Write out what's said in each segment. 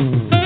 Anything's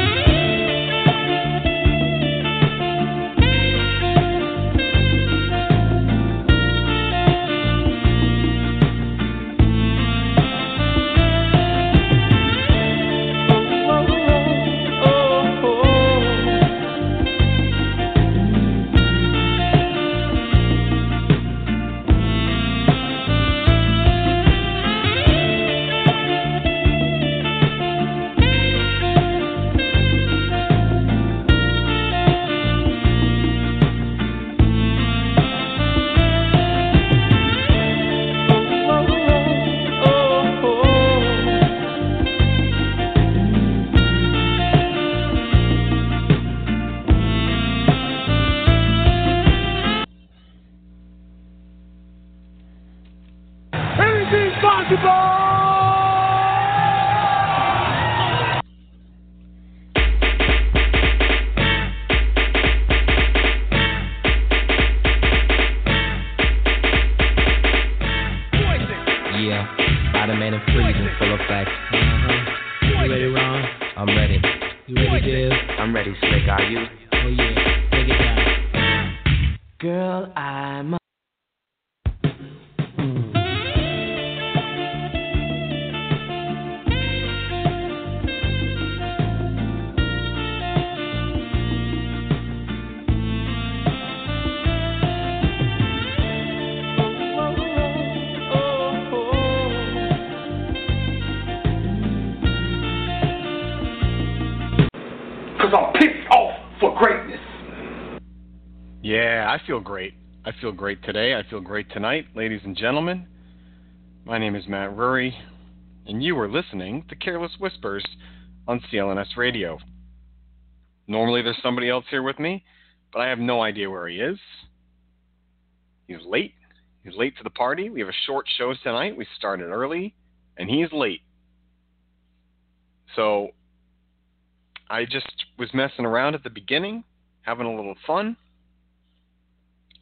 feel great. I feel great today. I feel great tonight, ladies and gentlemen. My name is Matt Rury, and you are listening to Careless Whispers on CLNS Radio. Normally, there's somebody else here with me, but I have no idea where he is. He's late. He's late to the party. We have a short show tonight. We started early, and he's late. So, I just was messing around at the beginning, having a little fun.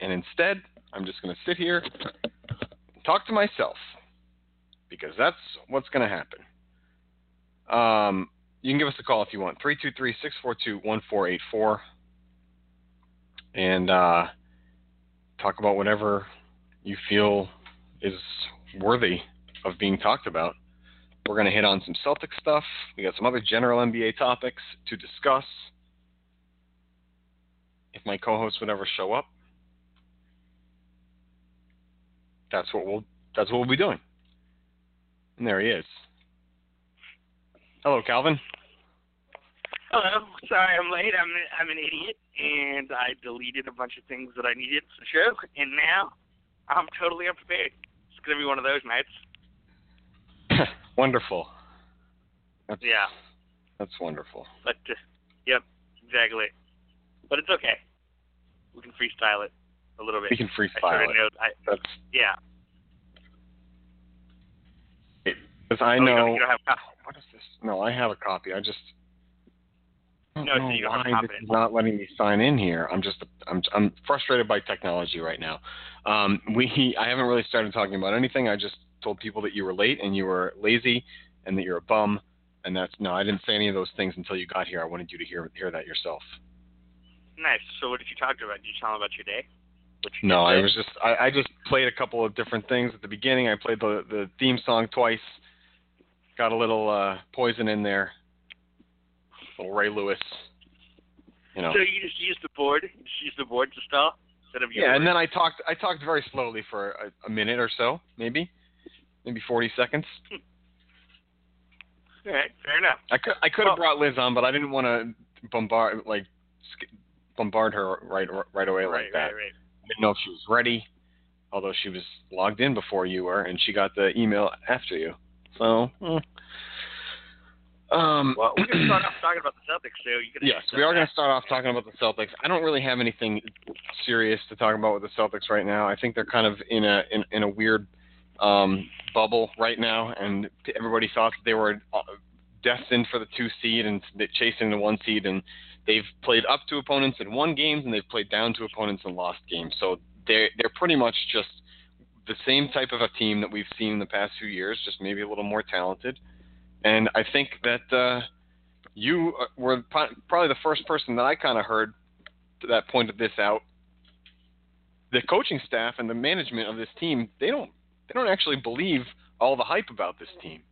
And instead, I'm just going to sit here and talk to myself because that's what's going to happen. Um, you can give us a call if you want 323 642 1484 and uh, talk about whatever you feel is worthy of being talked about. We're going to hit on some Celtic stuff. We got some other general NBA topics to discuss. If my co-host would ever show up, that's what we'll that's what we'll be doing. And there he is. Hello, Calvin. Hello. Sorry I'm late. I'm I'm an idiot, and I deleted a bunch of things that I needed for the show, and now I'm totally unprepared. It's gonna be one of those nights. Wonderful. That's, Yeah. That's wonderful. But uh, yep, exactly. But it's okay. We can freestyle it a little bit. We can I freestyle of it. I, That's yeah. because I Oh, you don't- know. you don't have a. What is this? No, I have a copy. I just. I don't No, so you don't have a this is not letting me sign in here. I'm just I'm I'm frustrated by technology right now. Um, we I haven't really started talking about anything. I just told people that you were late and you were lazy and that you're a bum. And that's no, I didn't say any of those things until you got here. I wanted you to hear hear that yourself. Nice. So what did you talk about? Did you tell them about your day? No, I was just I, I just played a couple of different things at the beginning. I played the the theme song twice. Got a little uh, poison in there. Little Ray Lewis. You know. So you just used the board? You just used the board to stall instead of your Yeah, and then I talked I talked very slowly for a, a minute or so, maybe, maybe forty seconds. All right, fair enough. I could I could have Well- brought Liz on, but I didn't want to bombard like bombard her right right away right, like that. right, right. I didn't know if she was ready, although she was logged in before you were, and she got the email after you. So, hmm. um, Well, we're gonna start off talking about the Celtics, so you can. yes, we are going to start off talking about the Celtics. I don't really have anything serious to talk about with the Celtics right now. I think they're kind of in a in, in a weird um, bubble right now, and everybody thought that they were uh, destined for the two seed and chasing the one seed, and they've played up to opponents and won games, and they've played down to opponents and lost games. So they're they're pretty much just the same type of a team that we've seen in the past few years, just maybe a little more talented. And I think that uh, you uh, were probably the first person that I kind of heard that pointed this out. The coaching staff and the management of this team, they don't they don't actually believe all the hype about this team.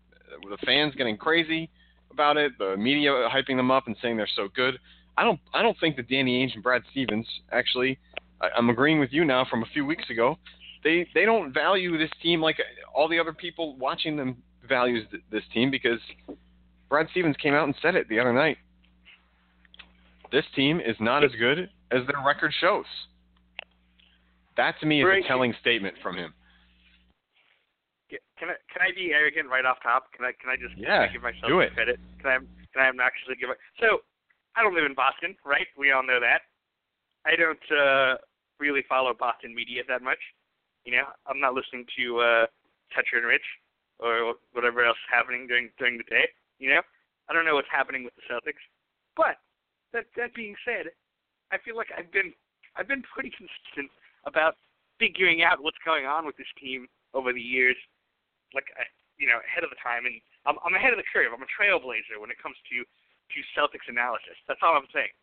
The fans getting crazy about it, the media hyping them up and saying they're so good. I don't I don't think that Danny Ainge and Brad Stevens actually I, I'm agreeing with you now from a few weeks ago. They they don't value this team like all the other people watching them values th- this team because Brad Stevens came out and said it the other night. This team is not as good as their record shows. That to me is a telling statement from him. Can I can I be arrogant right off top? Can I can I just can I give myself do it. credit? Can I can I obnoxiously give it? So I don't live in Boston, right? We all know that. I don't uh, really follow Boston media that much. You know, I'm not listening to uh, Toucher and Rich or whatever else is happening during during the day. You know, I don't know what's happening with the Celtics. But that that being said, I feel like I've been I've been pretty consistent about figuring out what's going on with this team over the years like uh, you know ahead of the time, and I'm, I'm ahead of the curve. I'm a trailblazer when it comes to to Celtics analysis. That's all I'm saying.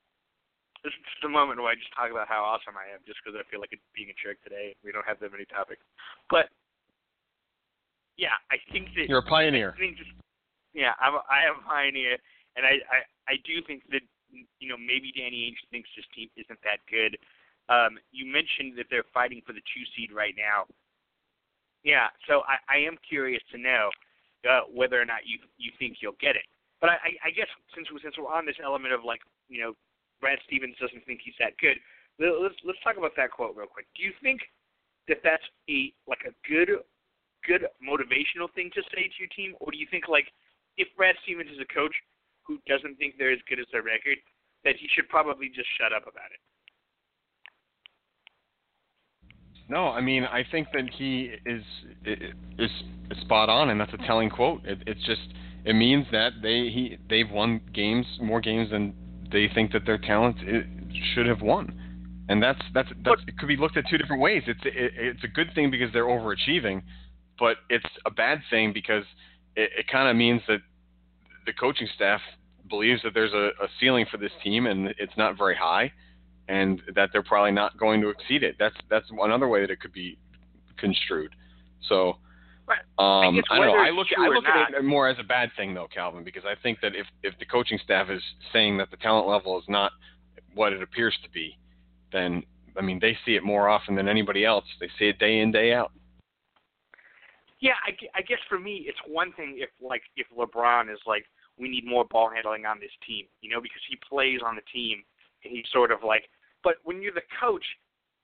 This is the moment where I just talk about how awesome I am, just because I feel like it's being a jerk today. We don't have that many topics, but yeah, I think that You're a pioneer. I think just yeah, I'm a, I am a pioneer, and I, I I do think that you know maybe Danny Ainge thinks this team isn't that good. Um, you mentioned that they're fighting for the two seed right now. Yeah, so I, I am curious to know uh, whether or not you you think you'll get it. But I, I, guess since we, since we're on this element of like you know Brad Stevens doesn't think he's that good, let- let's let's talk about that quote real quick. Do you think that that's a like a good good motivational thing to say to your team, or do you think like if Brad Stevens is a coach who doesn't think they're as good as their record, that he should probably just shut up about it? No, I mean I think that he is is spot on, and that's a telling quote. It, it's just it means that they he they've won games more games than they think that their talent i should have won, and that's that's that's it could be looked at two different ways. It's it, it's a good thing because they're overachieving, but it's a bad thing because it, it kind of means that the coaching staff believes that there's a, a ceiling for this team and it's not very high and that they're probably not going to exceed it. That's that's another way that it could be construed. So, Right. um, guess I don't know. I look I look at it more as a bad thing though, Calvin, because I think that if if the coaching staff is saying that the talent level is not what it appears to be, then I mean they see it more often than anybody else. They see it day in day out. Yeah, I, I guess for me, it's one thing if like if LeBron is like, we need more ball handling on this team, you know, because he plays on the team and he's sort of like. But when you're the coach,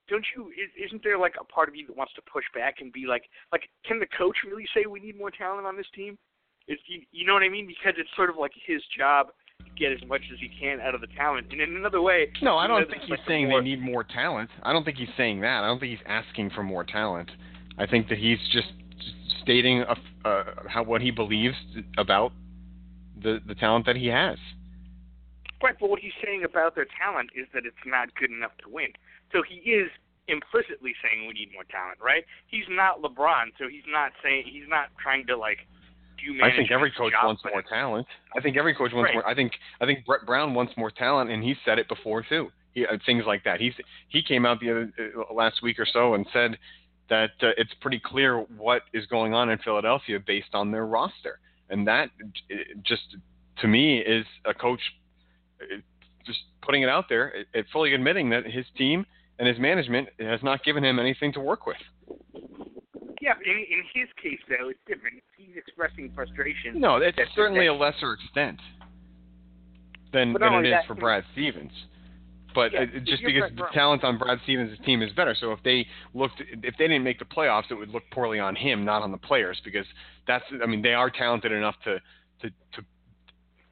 don't you? is- Isn't there like a part of you that wants to push back and be like, like, can the coach really say we need more talent on this team? Is you, you know what I mean? Because it's sort of like his job to get as much as he can out of the talent. And in another way, No, I don't think he's like saying more- they need more talent. I don't think he's saying that. I don't think he's asking for more talent. I think that he's just stating a, uh, how what he believes about the the talent that he has. Right, but what he's saying about their talent is that it's not good enough to win. So he is implicitly saying we need more talent, right? He's not LeBron, so he's not saying he's not trying to like do I think every coach job wants more talent. I think every coach wants Right. more. I think I think Brett Brown wants more talent, and he said it before too. He, uh, things like that. He's he came out the other uh, last week or so and said that uh, it's pretty clear what is going on in Philadelphia based on their roster, and that uh, just to me is a coach uh, just putting it out there, uh, uh, fully admitting that his team and his management has not given him anything to work with. Yeah, in, in his case though, it's different. He's expressing frustration. No, it's That's certainly a lesser extent than, than it that, for. Brad Stevens. But Yeah, it, just because the talent on Brad Stevens' team is better, so if they looked, if they didn't make the playoffs, it would look poorly on him, not on the players, because that's, I mean, they are talented enough to to to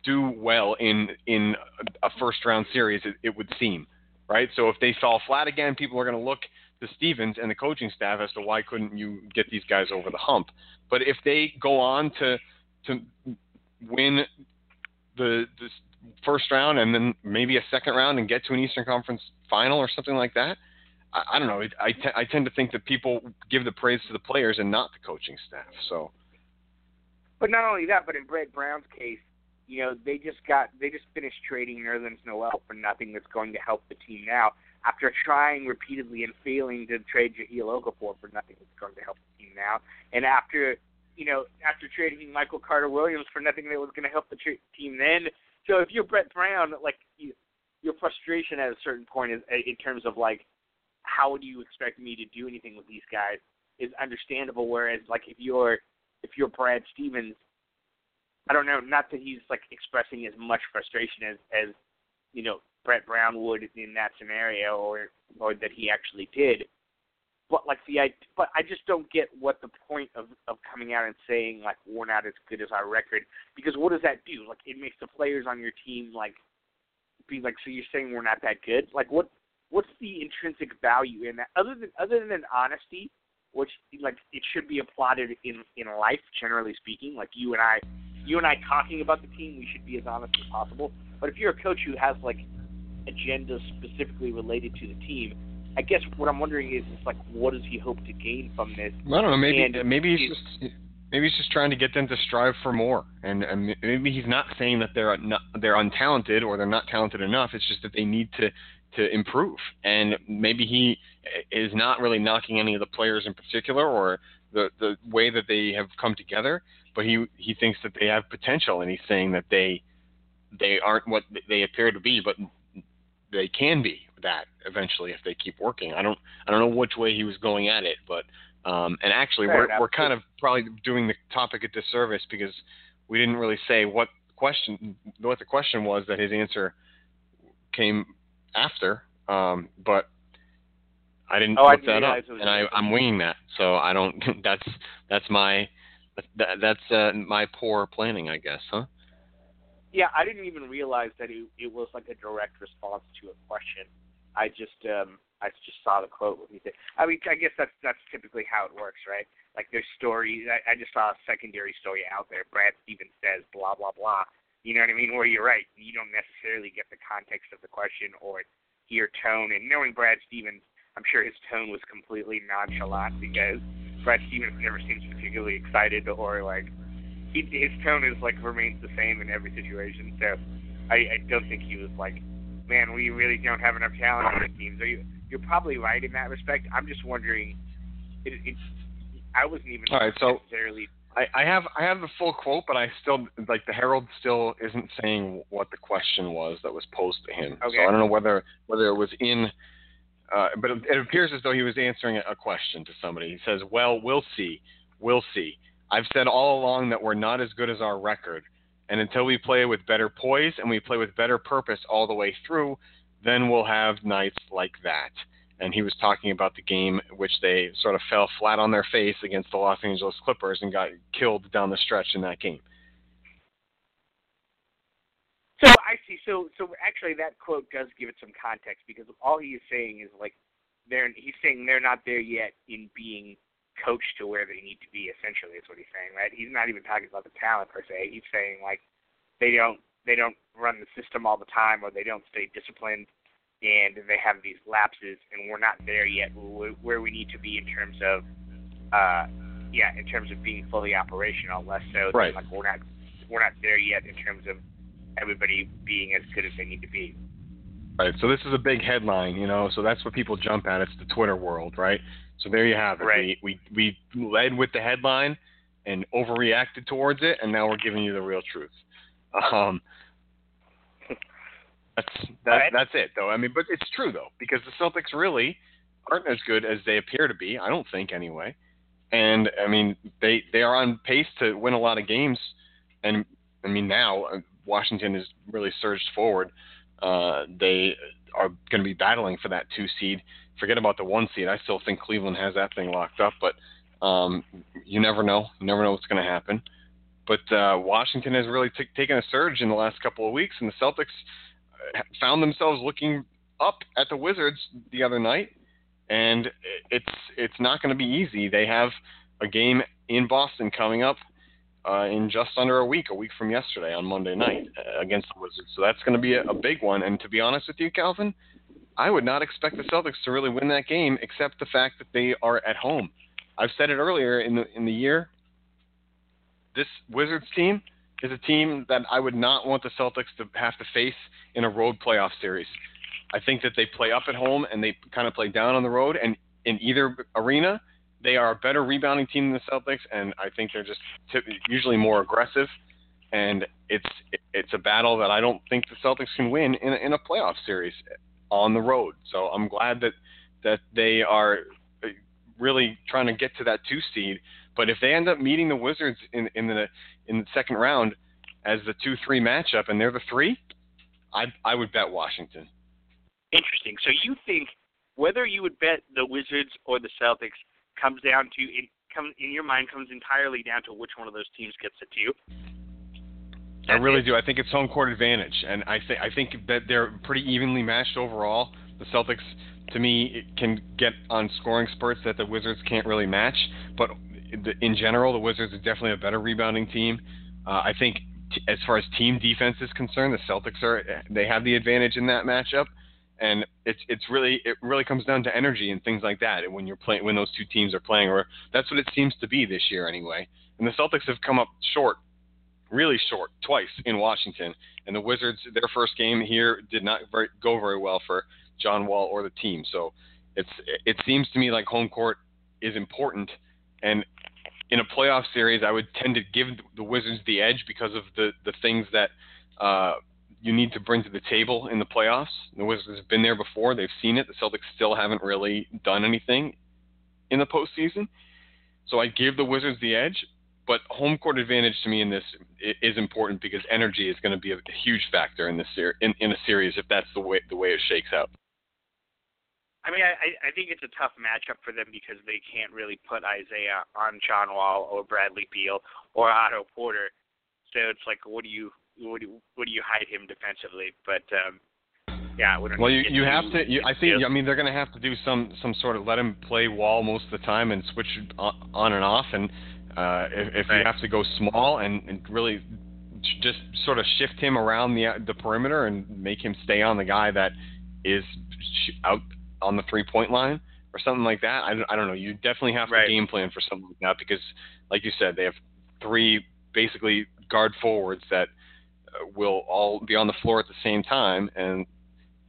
do well in in a first round series. It, it would seem, right? So if they fall flat again, people are going to look to Stevens and the coaching staff as to why couldn't you get these guys over the hump. But if they go on to to win the, the first round and then maybe a second round and get to an Eastern Conference final or something like that, I, I don't know. I, I tend to think that people give the praise to the players and not the coaching staff. So But not only that, but in Brett Brown's case, You know, they just got they just finished trading Nerlens Noel for nothing that's going to help the team now. After trying repeatedly and failing to trade Jahlil Okafor for nothing that's going to help the team now, and after you know after trading Michael Carter Williams for nothing that was going to help the tra- team then. So if you're Brett Brown, like you, your frustration at a certain point is in terms of like how do you expect me to do anything with these guys is understandable. Whereas like if you're if you're Brad Stevens, I don't know, not that he's like expressing as much frustration as as you know Brett Brown would in that scenario, or or that he actually did. But like the I, but I just don't get what the point of of coming out and saying like we're not as good as our record because what does that do? Like it makes the players on your team like be like so you're saying we're not that good? Like what what's the intrinsic value in that other than other than honesty, which like it should be applauded in in life generally speaking. Like you and I, you and I talking about the team, we should be as honest as possible. But if you're a coach who has like agendas specifically related to the team, I guess what I'm wondering is, is like, what does he hope to gain from this? I don't know. Maybe And maybe he's just maybe he's just trying to get them to strive for more, and, and maybe he's not saying that they're not, they're untalented or they're not talented enough. It's just that they need to to improve, and maybe he is not really knocking any of the players in particular or the the way that they have come together, but he he thinks that they have potential, and he's saying that they they aren't what they appear to be, but they can be that eventually if they keep working. I don't I don't know which way he was going at it, but um, and actually Fair we're enough. we're kind of probably doing the topic a disservice because we didn't really say what question what the question was that his answer came after. Um, but I didn't Oh, I look didn't that up, realize it was and I. I'm winging that. So I don't. That's that's my that, that's uh, my poor planning, I guess, huh? Yeah, I didn't even realize that it, it was like a direct response to a question. I just um I just saw the quote when he did. I mean, I guess that's that's typically how it works, right? Like there's stories. I, I just saw a secondary story out there. Brad Stevens says blah blah blah. You know what I mean? Where you're right, you don't necessarily get the context of the question or hear tone. And knowing Brad Stevens, I'm sure his tone was completely nonchalant because Brad Stevens never seems particularly excited or like he his tone is like remains the same in every situation. So I, I don't think he was like, man, we really don't have enough talent on the team. So you you're probably right in that respect. I'm just wondering. It, it, I wasn't even All right, so- necessarily. I, I have I have the full quote, but I still like the Herald still isn't saying what the question was that was posed to him. Okay. So I don't know whether whether it was in, uh, but it, appears as though he was answering a question to somebody. He says, "Well, we'll see, we'll see. I've said all along that we're not as good as our record, and until we play with better poise and we play with better purpose all the way through, then we'll have nights like that." and he was talking about the game which they sort of fell flat on their face against the Los Angeles Clippers and got killed down the stretch in that game. So I see. So so actually, that quote does give it some context because all he is saying is like they're he's saying they're not there yet in being coached to where they need to be. Essentially, is what he's saying, right? He's not even talking about the talent per se. He's saying like they don't they don't run the system all the time or they don't stay disciplined and they have these lapses and we're not there yet where we need to be in terms of uh yeah in terms of being fully operational less so than, Right. like we're not we're not there yet in terms of everybody being as good as they need to be Right. So this is a big headline, you know. So that's what people jump at. It's the Twitter world, right? So there you have it. Right. We, we we led with the headline and overreacted towards it, and now we're giving you the real truth. Um, that's that, Right. that's it, though. I mean, but it's true though because the Celtics really aren't as good as they appear to be. I don't think anyway. And I mean, they they are on pace to win a lot of games, and I mean now Washington has really surged forward. Uh, they are going to be battling for that two seed. Forget about the one seed. I still think Cleveland has that thing locked up, but um, you never know. You never know what's going to happen. But uh, Washington has really t- taken a surge in the last couple of weeks, and the Celtics uh, found themselves looking up at the Wizards the other night, and it's it's not going to be easy. They have a game in Boston coming up uh, in just under a week, a week from yesterday on Monday night uh, against the Wizards. So that's going to be a, a big one. And to be honest with you, Calvin, I would not expect the Celtics to really win that game, except the fact that they are at home. I've said it earlier in the in the year. This Wizards team is a team that I would not want the Celtics to have to face in a road playoff series. I think that they play up at home and they kind of play down on the road, and in either arena, they are a better rebounding team than the Celtics, and I think they're just t- usually more aggressive. And it's it's a battle that I don't think the Celtics can win in a, in a playoff series on the road. So I'm glad that that they are uh, really trying to get to that two seed. But if they end up meeting the Wizards in in the in the second round as the two three matchup and they're the three, I I would bet Washington. Interesting. So you think whether you would bet the Wizards or the Celtics comes down to in come in your mind comes entirely down to which one of those teams gets the two. I really do. I think it's home court advantage, and I think I think that they're pretty evenly matched overall. The Celtics, to me, can get on scoring spurts that the Wizards can't really match. But in general, the Wizards are definitely a better rebounding team. Uh, I think t- as far as team defense is concerned, the Celtics are they have the advantage in that matchup and it's it's really it really comes down to energy and things like that when you're playing when those two teams are playing or that's what it seems to be this year anyway. And the Celtics have come up short really short twice in Washington and the Wizards their first game here did not very, go very well for John Wall or the team. So it's it seems to me like home court is important and in a playoff series I would tend to give the Wizards the edge because of the the things that uh, you need to bring to the table in the playoffs. The Wizards have been there before; they've seen it. The Celtics still haven't really done anything in the postseason. So I give the Wizards the edge, but home court advantage to me in this is important because energy is going to be a huge factor in this ser- in, in a series if that's the way the way it shakes out. I mean, I, I think it's a tough matchup for them because they can't really put Isaiah on John Wall or Bradley Beal or Otto Porter. So it's like, what do you would would you hide him defensively? But um, yeah, well, you you have to. You, I think. I mean, they're going to have to do some some sort of let him play wall most of the time and switch on and off. And uh, if, if right. you have to go small and, and really just sort of shift him around the the perimeter and make him stay on the guy that is out on the three point line or something like that. I don't, I don't know. You definitely have right. to game plan for something like that because, like you said, they have three basically guard forwards that will all be on the floor at the same time. And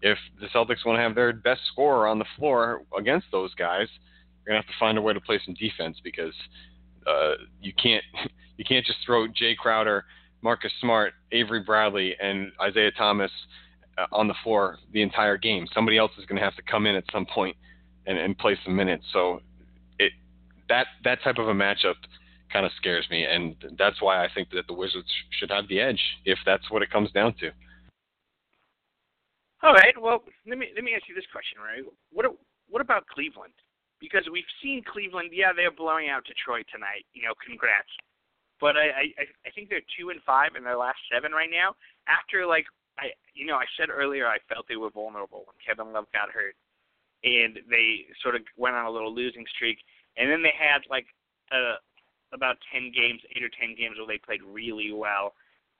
if the Celtics want to have their best scorer on the floor against those guys, you're gonna have to find a way to play some defense because uh, you can't you can't just throw Jae Crowder, Marcus Smart, Avery Bradley, and Isaiah Thomas uh, on the floor the entire game. Somebody else is to have to come in at some point and, and play some minutes. So it that that type of a matchup kind of scares me, and that's why I think that the Wizards should have the edge if that's what it comes down to. All right. Well, let me let me ask you this question, right? What what about Cleveland? Because we've seen Cleveland. Yeah, they're blowing out Detroit tonight. You know, congrats. But I I I think they're two and five in their last seven right now. After like I you know I said earlier I felt they were vulnerable when Kevin Love got hurt, and they sort of went on a little losing streak, and then they had like a about 10 games, 8 or 10 games where they played really well.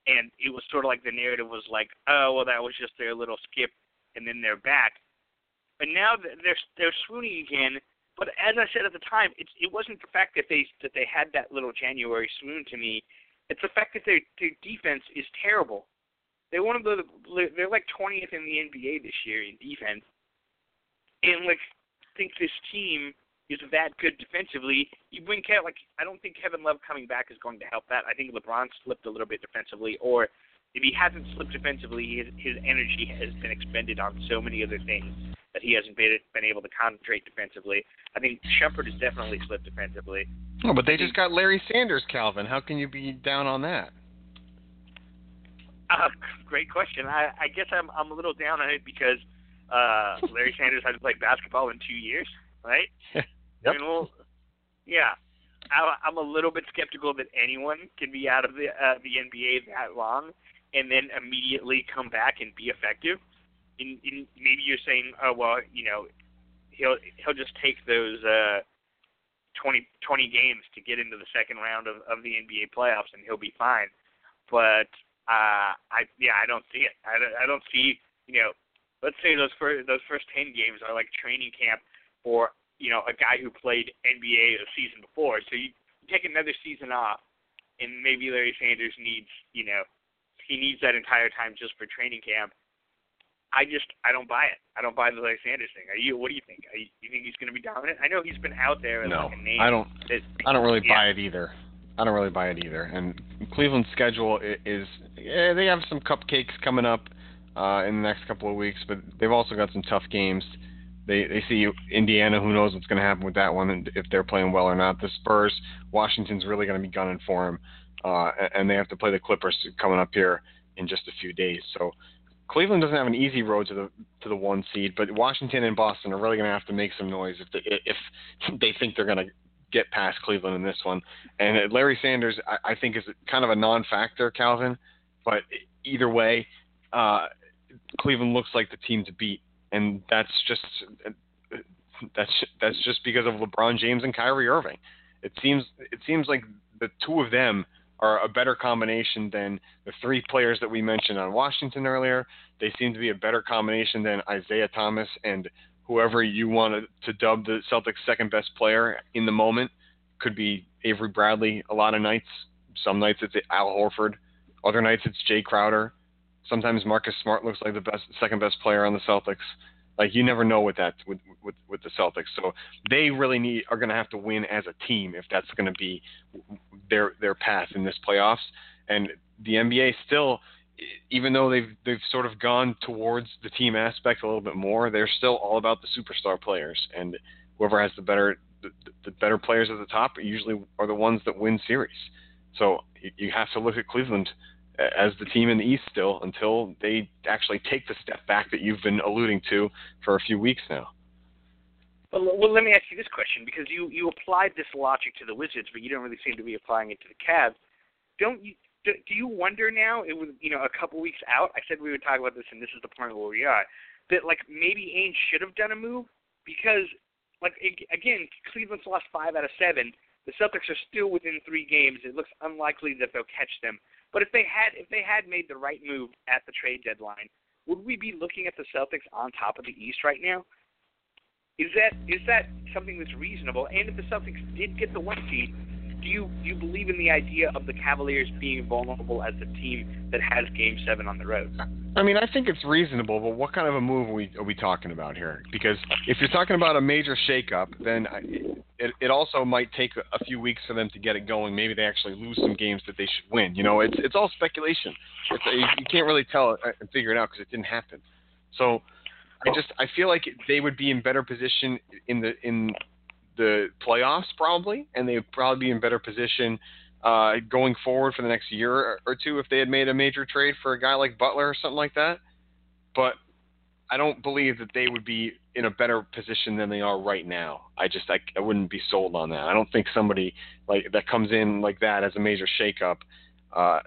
And it was sort of like the narrative was like, oh, well, that was just their little skip, and then they're back. But now they're they're swooning again. But as I said at the time, it's it wasn't the fact that they that they had that little January swoon to me. It's the fact that their their defense is terrible. They're one of the they're like 20th in the NBA this year in defense. And like, I think this team is that good defensively. You bring Kevin, like I don't think Kevin Love coming back is going to help that. I think LeBron slipped a little bit defensively, or if he hasn't slipped defensively, his his energy has been expended on so many other things that he hasn't been been able to concentrate defensively. I think Shumpert has definitely slipped defensively. Oh, but they just got Larry Sanders, Calvin. How can you be down on that? Uh, great question. I, I guess I'm I'm a little down on it because uh, Larry Sanders hasn't played basketball in two years, right? Yep. I mean, well, yeah, I, I'm a little bit skeptical that anyone can be out of the uh, the NBA that long and then immediately come back and be effective. And, and maybe you're saying, oh well, you know, he'll he'll just take those uh, 20 20 games to get into the second round of, of the NBA playoffs and he'll be fine. But uh, I yeah, I don't see it. I don't, I don't see you know. Let's say those first those first ten games are like training camp for you know, a guy who played NBA the season before. So you take another season off, and maybe Larry Sanders needs, you know, he needs that entire time just for training camp. I just I don't buy it. I don't buy the Larry Sanders thing. Are you? What do you think? Are you, you think he's going to be dominant? I know he's been out there as No, like a name. I don't. That, I don't really yeah. buy it either. I don't really buy it either. And Cleveland's schedule is yeah, they have some cupcakes coming up uh, in the next couple of weeks, but they've also got some tough games. They they see Indiana. Who knows what's going to happen with that one and if they're playing well or not. The Spurs, Washington's really going to be gunning for them, uh, and they have to play the Clippers coming up here in just a few days. So Cleveland doesn't have an easy road to the to the one seed, but Washington and Boston are really going to have to make some noise if they if they think they're going to get past Cleveland in this one. And Larry Sanders, I, I think, is kind of a non-factor, Calvin. But either way, uh, Cleveland looks like the team to beat, and that's just that's that's just because of LeBron James and Kyrie Irving. It seems it seems like the two of them are a better combination than the three players that we mentioned on Washington earlier. They seem to be a better combination than Isaiah Thomas and whoever you want to dub the Celtics' second best player in the moment. Could be Avery Bradley a lot of nights. Some nights it's Al Horford. Other nights it's Jae Crowder. Sometimes Marcus Smart looks like the best second best player on the Celtics. Like you never know with that with with, with the Celtics. So they really need are going to have to win as a team if that's going to be their their path in this playoffs. And the NBA still, even though they've they've sort of gone towards the team aspect a little bit more, they're still all about the superstar players. And whoever has the better the, the better players at the top usually are the ones that win series. So you, you have to look at Cleveland as the team in the East still until they actually take the step back that you've been alluding to for a few weeks now. Well, well, let me ask you this question because you you applied this logic to the Wizards, but you don't really seem to be applying it to the Cavs. Don't you? Do, do you wonder now? It was you know a couple weeks out. I said we would talk about this, and this is the point where we are. That like maybe Ainge should have done a move because like again, Cleveland's lost five out of seven. The Celtics are still within three games. It looks unlikely that they'll catch them. But if they had if they had made the right move at the trade deadline, would we be looking at the Celtics on top of the East right now? Is that is that something that's reasonable? And if the Celtics did get the one seed, do you do you believe in the idea of the Cavaliers being vulnerable as the team that has Game Seven on the road? I mean, I think it's reasonable, but what kind of a move are we, are we talking about here? Because if you're talking about a major shakeup, then I, it, it also might take a, a few weeks for them to get it going. Maybe they actually lose some games that they should win. You know, it's it's all speculation. It's, you, can't really tell and figure it out because it didn't happen. So I just I feel like they would be in better position in the in the playoffs probably, and they would probably be in better position uh, going forward for the next year or, two if they had made a major trade for a guy like Butler or something like that. But I don't believe that they would be in a better position than they are right now. I just I, I wouldn't be sold on that. I don't think somebody like that comes in like that as a major shakeup uh,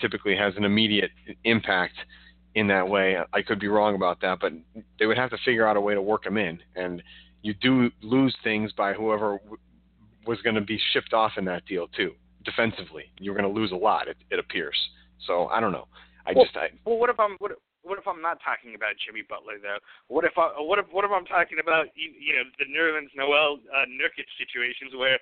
typically has an immediate impact in that way. I could be wrong about that, but they would have to figure out a way to work them in. And you do lose things by whoever w- was going to be shipped off in that deal too. Defensively, you're going to lose a lot. It, it appears. So I don't know. I Well- just I, Well, what if I'm what if, what if I'm not talking about Jimmy Butler though? What if I what if what if I'm talking about you, you know the Nerlens Noel uh, Nurkic situations where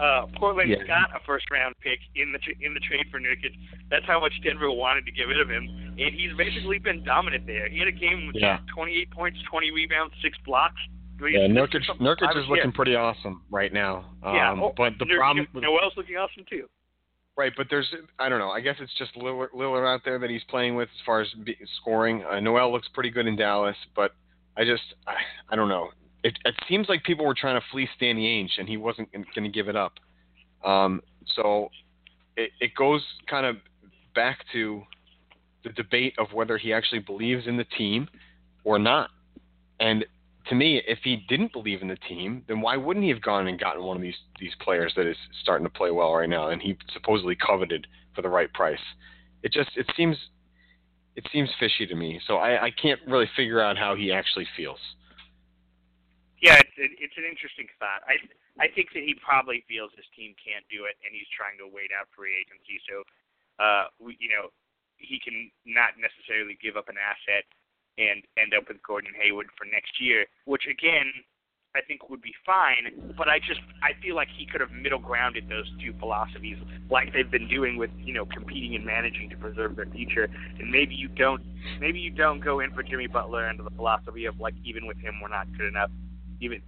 uh, Portland Yeah. got a first round pick in the tr- in the trade for Nurkic. That's how much Denver wanted to get rid of him, and he's basically been dominant there. He had a game with Yeah. 28 points, 20 rebounds, six blocks. Yeah, Nurkic, Nurkic is looking yeah. pretty awesome right now. Um, Yeah, oh, but the Nur- problem, Noel's looking awesome too. Right, but there's I don't know. I guess it's just Lillard, Lillard out there that he's playing with as far as scoring. Uh, Noel looks pretty good in Dallas, but I just I, I don't know. It, it seems like people were trying to fleece Danny Ainge, and he wasn't going to give it up. Um, so it, it goes kind of back to the debate of whether he actually believes in the team or not. And to me, if he didn't believe in the team, then why wouldn't he have gone and gotten one of these these players that is starting to play well right now, and he supposedly coveted for the right price? It just it seems it seems fishy to me. So I, I can't really figure out how he actually feels. Yeah, it's it, it's an interesting thought. I I think that he probably feels his team can't do it, and he's trying to wait out free agency. So, uh, we, you know, he can not necessarily give up an asset and end up with Gordon Hayward for next year. Which again, I think would be fine, but I just I feel like he could have middle grounded those two philosophies like they've been doing with you know competing and managing to preserve their future. And maybe you don't maybe you don't go in for Jimmy Butler under the philosophy of like even with him we're not good enough, even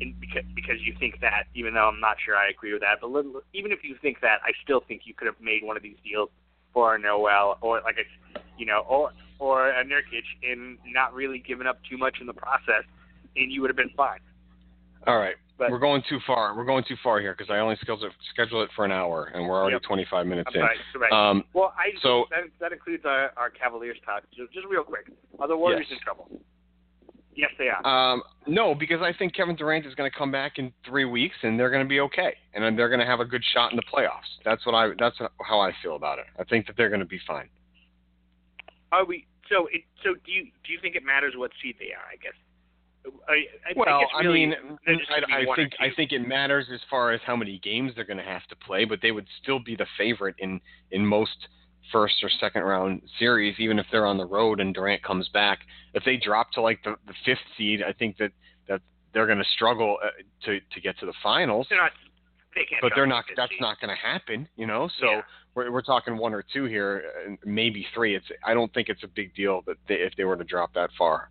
in, because because you think that even though I'm not sure I agree with that, but let- even if you think that, I still think you could have made one of these deals for Noel or like a you know or or a Nurkic and not really giving up too much in the process, and you would have been fine. All right. But we're going too far. We're going too far here because I only scheduled it, for an hour, and we're already Yep. 25 minutes I'm in. right. Um, well, I so- that that includes our, our Cavaliers talk. Just, just real quick, are the Warriors Yes. in trouble? Yes, they are. Um, no, because I think Kevin Durant is going to come back in three weeks, and they're going to be okay, and they're going to have a good shot in the playoffs. That's what I. That's how I feel about it. I think that they're going to be fine. Are we? So, it, so do you do you think it matters what seed they are? I guess. I, I Well, think it's I mean, they're just gonna be I, I think I think it matters as far as how many games they're going to have to play, but they would still be the favorite in in most first or second round series, even if they're on the road and Durant comes back. If they drop to like the, the fifth seed, I think that that they're going to struggle uh, to to get to the finals. they're not. They can't. But they're not. That's seed. not going to happen, you know. So Yeah. We're we're talking one or two here, maybe three. It's. I don't think it's a big deal that they, if they were to drop that far.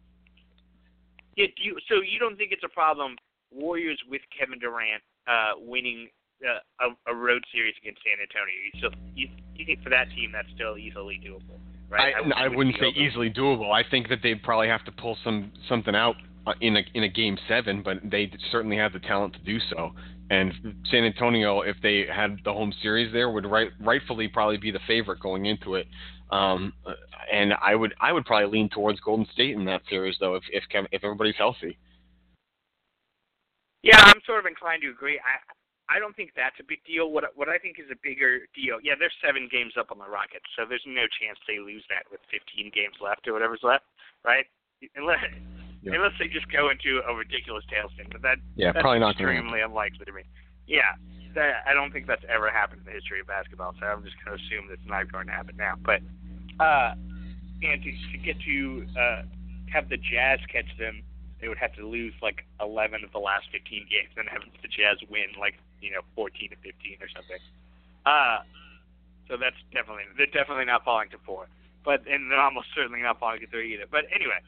Yeah, do you, so you don't think it's a problem? Warriors with Kevin Durant uh, winning uh, a, a road series against San Antonio. You still you, you think for that team that's still easily doable, right? I, I, wouldn't say over- easily doable. I think that they'd probably have to pull some something out uh, in a in a game seven, but they certainly have the talent to do so. And San Antonio, if they had the home series there, would right, rightfully probably be the favorite going into it. Um, and I would I would probably lean towards Golden State in that series though, if if Kev- if everybody's healthy. Yeah, I'm sort of inclined to agree. I I don't think that's a big deal. What what I think is a bigger deal. Yeah, they're seven games up on the Rockets, so there's no chance they lose that with 15 games left or whatever's left, right? Unless Yeah. unless they just go into a ridiculous tailspin, but that Yeah, that's probably not extremely unlikely to me. Yeah, that, I don't think that's ever happened in the history of basketball, so I'm just going to assume that's not going to happen now. But uh, and to, to get to uh, have the Jazz catch them, they would have to lose like 11 of the last 15 games, and have the Jazz win like you know 14 to 15 or something. Uh, so that's definitely they're definitely not falling to four, but and they're almost certainly not falling to three either. But anyway,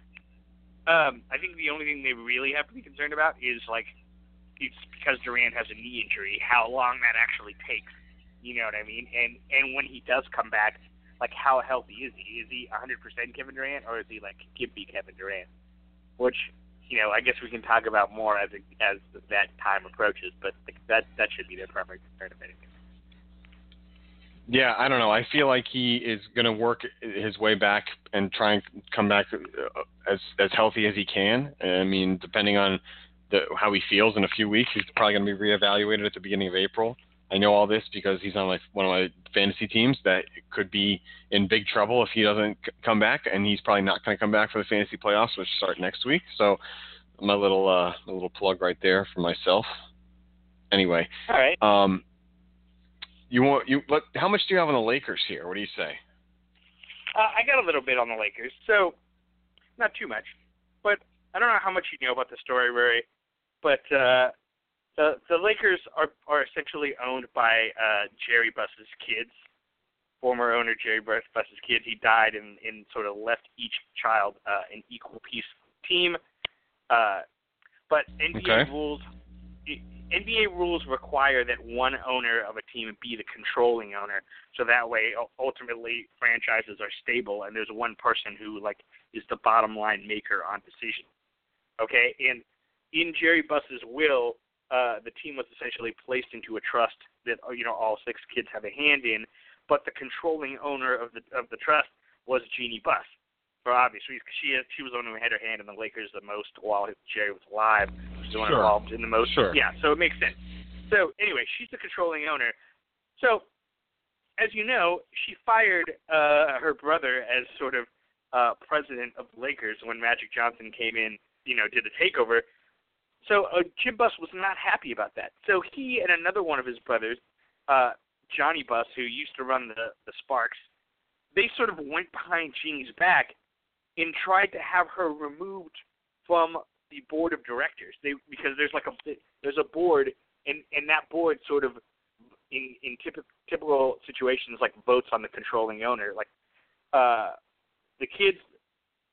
um, I think the only thing they really have to be concerned about is like it's because Durant has a knee injury, how long that actually takes. You know what I mean? And and when he does come back, like how healthy is he? Is he 100% Kevin Durant or is he like gimpy Kevin Durant? Which you know, I guess we can talk about more as it, as that time approaches. But that that should be their primary concern, if anything. Yeah, I don't know. I feel like he is going to work his way back and try and come back uh, as as healthy as he can. I mean, depending on the, how he feels in a few weeks, he's probably going to be reevaluated at the beginning of April. I know all this because he's on my one of my fantasy teams that could be in big trouble if he doesn't c- come back, and he's probably not going to come back for the fantasy playoffs, which start next week. So, my little uh, my little plug right there for myself. Anyway, All right. um, you want you what? How much do you have on the Lakers here? What do you say? Uh, I got a little bit on the Lakers, so not too much. But I don't know how much you know about the story, Rury. But uh, the the Lakers are are essentially owned by uh, Jerry Buss's kids. Former owner Jerry Buss's kids. He died and, and sort of left each child uh, an equal piece team. Uh, but NBA Okay. rules NBA rules require that one owner of a team be the controlling owner, so that way ultimately franchises are stable and there's one person who like is the bottom line maker on decisions. Okay, and in Jerry Buss's will, uh, the team was essentially placed into a trust that uh, you know all six kids have a hand in, but the controlling owner of the of the trust was Jeanie Buss. For obvious reasons, she she was the one who had her hand in the Lakers the most while Jerry was alive. The one Sure. involved in the most. Sure. Yeah, so it makes sense. So anyway, she's the controlling owner. So, as you know, she fired uh, her brother as sort of uh, president of the Lakers when Magic Johnson came in, you know, did the takeover. So uh, Jim Buss was not happy about that. So he and another one of his brothers, uh, Johnny Buss, who used to run the the Sparks, they sort of went behind Jeanie's back and tried to have her removed from the board of directors. They because there's like a there's a board and and that board sort of in in typical typical situations like votes on the controlling owner. Like uh, the kids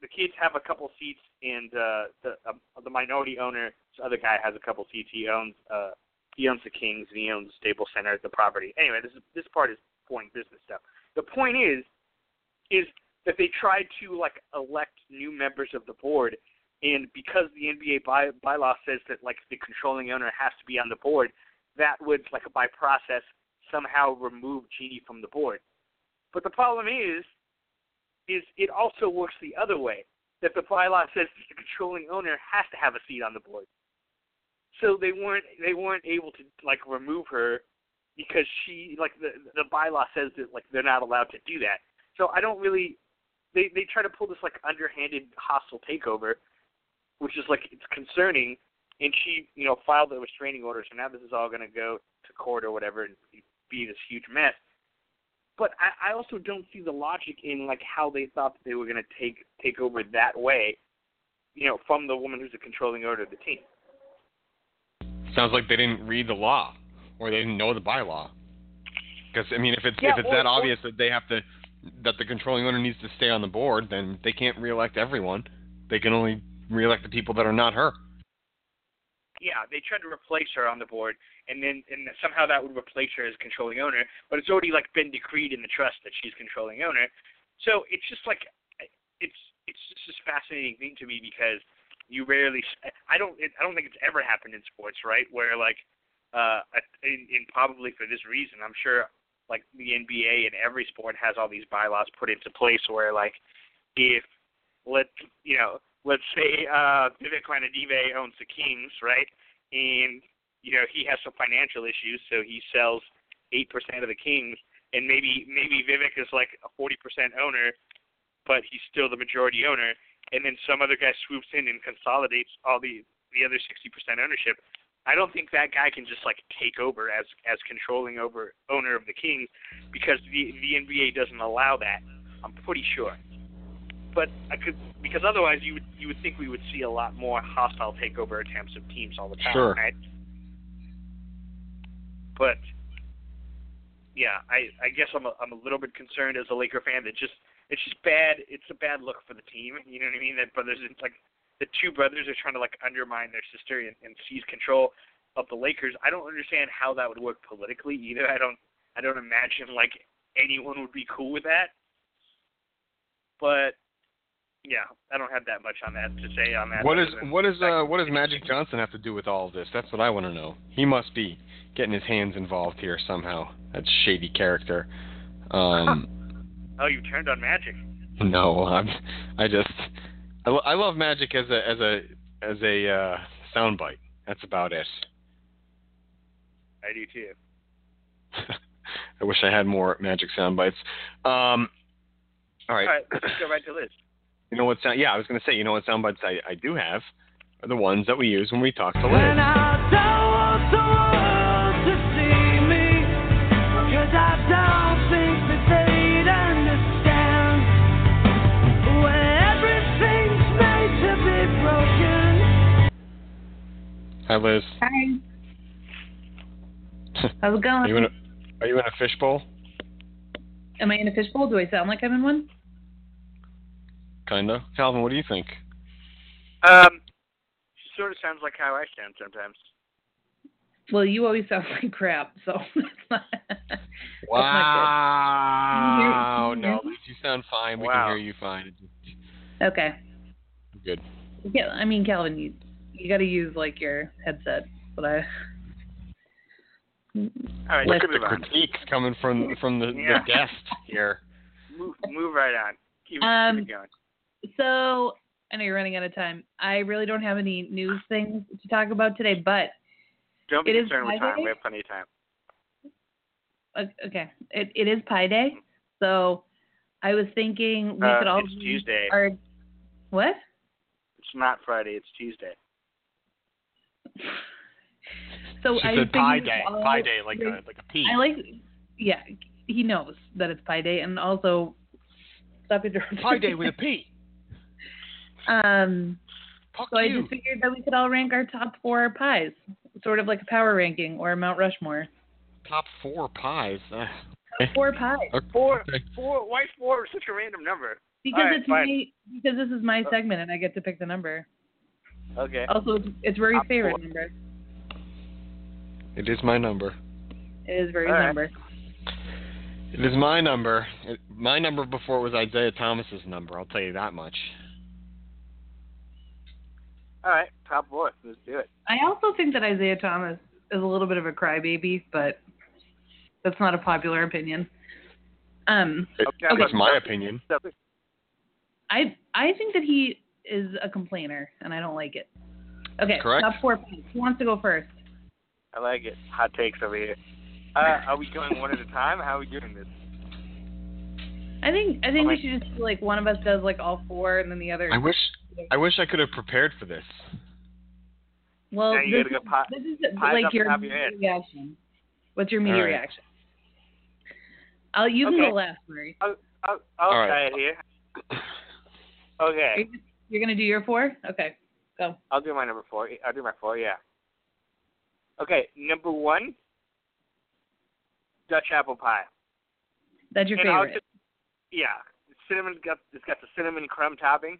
the kids have a couple seats and uh, the uh, the minority owner, this other guy has a couple seats. He owns uh, he owns the Kings and he owns Staples Center, at the property. Anyway, this is this part is boring business stuff. The point is is that they tried to like elect new members of the board and because the NBA by bylaw says that like the controlling owner has to be on the board, that would like a by process somehow remove Jeanie from the board. But the problem is, is it also works the other way. That the bylaw says that the controlling owner has to have a seat on the board. So they weren't they weren't able to like remove her because she like the the bylaw says that like they're not allowed to do that. So I don't really they they try to pull this like underhanded hostile takeover which is like it's concerning. And she, you know, filed a restraining order, so now this is all going to go to court or whatever and be this huge mess. But I, I also don't see the logic in like how they thought that they were going to take take over that way, you know, from the woman who's the controlling owner of the team. Sounds like they didn't read the law, or they didn't know the bylaw. Because I mean, if it's Yeah, if it's or- that or- obvious that they have to, that the controlling owner needs to stay on the board, then they can't reelect everyone. They can only reelect the people that are not her. yeah, they tried to replace her on the board, and then and somehow that would replace her as controlling owner. But it's already like been decreed in the trust that she's controlling owner. So it's just like it's it's just this fascinating thing to me because you rarely I don't I don't think it's ever happened in sports, right? Where like uh in, in probably for this reason, I'm sure like the NBA and every sport has all these bylaws put into place where like if let you know let's say uh Vivek Ranadive owns the Kings, right? And you know, he has some financial issues, so he sells eight percent of the Kings and maybe maybe Vivek is like a forty percent owner, but he's still the majority owner, and then some other guy swoops in and consolidates all the the other sixty percent ownership. I don't think that guy can just like take over as as controlling over owner of the Kings because the the NBA doesn't allow that. I'm pretty sure. But I could because otherwise you would you would think we would see a lot more hostile takeover attempts of teams all the time, Sure. right? But yeah, I I guess I'm a, I'm a little bit concerned as a Laker fan that just it's just bad. It's a bad look for the team. You know what I mean? That brothers it's like the two brothers are trying to like undermine their sister and, and seize control of the Lakers. I don't understand how that would work politically either. I don't I don't imagine like anyone would be cool with that. But yeah, I don't have that much on that to say on that. What is what is uh what does Magic Johnson have to do with all of this? That's what I want to know. He must be getting his hands involved here somehow. That shady character. Um, Oh, you turned on Magic. no, I'm. I just. I, I love Magic as a as a as a uh, soundbite. That's about it. I do too. I wish I had more Magic sound bites. Um, all right. All right, let's go right to Liz. You know what sound? Yeah, I was gonna say. You know what sound bites I, I do have are the ones that we use when we talk to Liz. When I don't want the world to see me, 'cause I don't think that they'd understand. When everything's made to be broken. Hi, Liz. Hi. How's it Are you going? in a Are you in a fishbowl? Am I in a fishbowl? Do I sound like I'm in one? Kinda. Calvin, what do you think? Um, she sort of sounds like how I sound sometimes. Well, you always sound like crap, so that's not. that's Wow. Can you can you No, hear me? You sound fine. We Wow. can hear you fine. Okay. Good. Yeah, I mean, Calvin, you you got to use like your headset, but I. All right, Let's let's Look at the on. critiques coming from from the, Yeah. the guest here. Move, move right on. Keep, Um, keep it going. So I know you're running out of time. I really don't have any news things to talk about today, but Don't be it is concerned with time. Friday? We have plenty of time. uh, okay, it it is Pi Day, so I was thinking we Uh, could all it's Tuesday. Our, what? It's not Friday. It's Tuesday. So She I was said Pi Day. all- Pi Day, like a like a pea. I like, yeah, he knows that it's Pi Day, and also stop interrupting. Pi Day with a P. Um, Fuck So I just figured that we could all rank our top four pies, sort of like a power ranking or a Mount Rushmore. Top four pies. Uh, Four pies. Four, okay. four. Why four is such a random number? Because Alright, it's fine. my because this is my segment and I get to pick the number. Okay. Also, it's, it's Rury's Top favorite four. number. It is my number. It is Rury's Alright. number. It is my number. It, my number before it was Isaiah Thomas's number. I'll tell you that much. All right. Top four. Let's do it. I also think that Isaiah Thomas is a little bit of a crybaby, but that's not a popular opinion. Um, It- Okay, Okay. My opinion. I I think that he is a complainer, and I don't like it. Okay, Correct. top four picks. Who wants to go first? I like it. Hot takes over here. Uh, are we going one at a time? How are we doing this? I think I think we should just like one of us does like all four, and then the other. I wish I wish I could have prepared for this. well, Now you this, gotta this is like your your reaction. What's your immediate All right. reaction? I'll you can Okay. go last, Murray. I'll, I'll, I'll try right. it here. Okay. You're gonna do your four? Okay, go. I'll do my number four. I'll do my four, yeah. Okay, number one, Dutch apple pie. That's your And favorite. just- yeah, cinnamon got it's got the cinnamon crumb topping.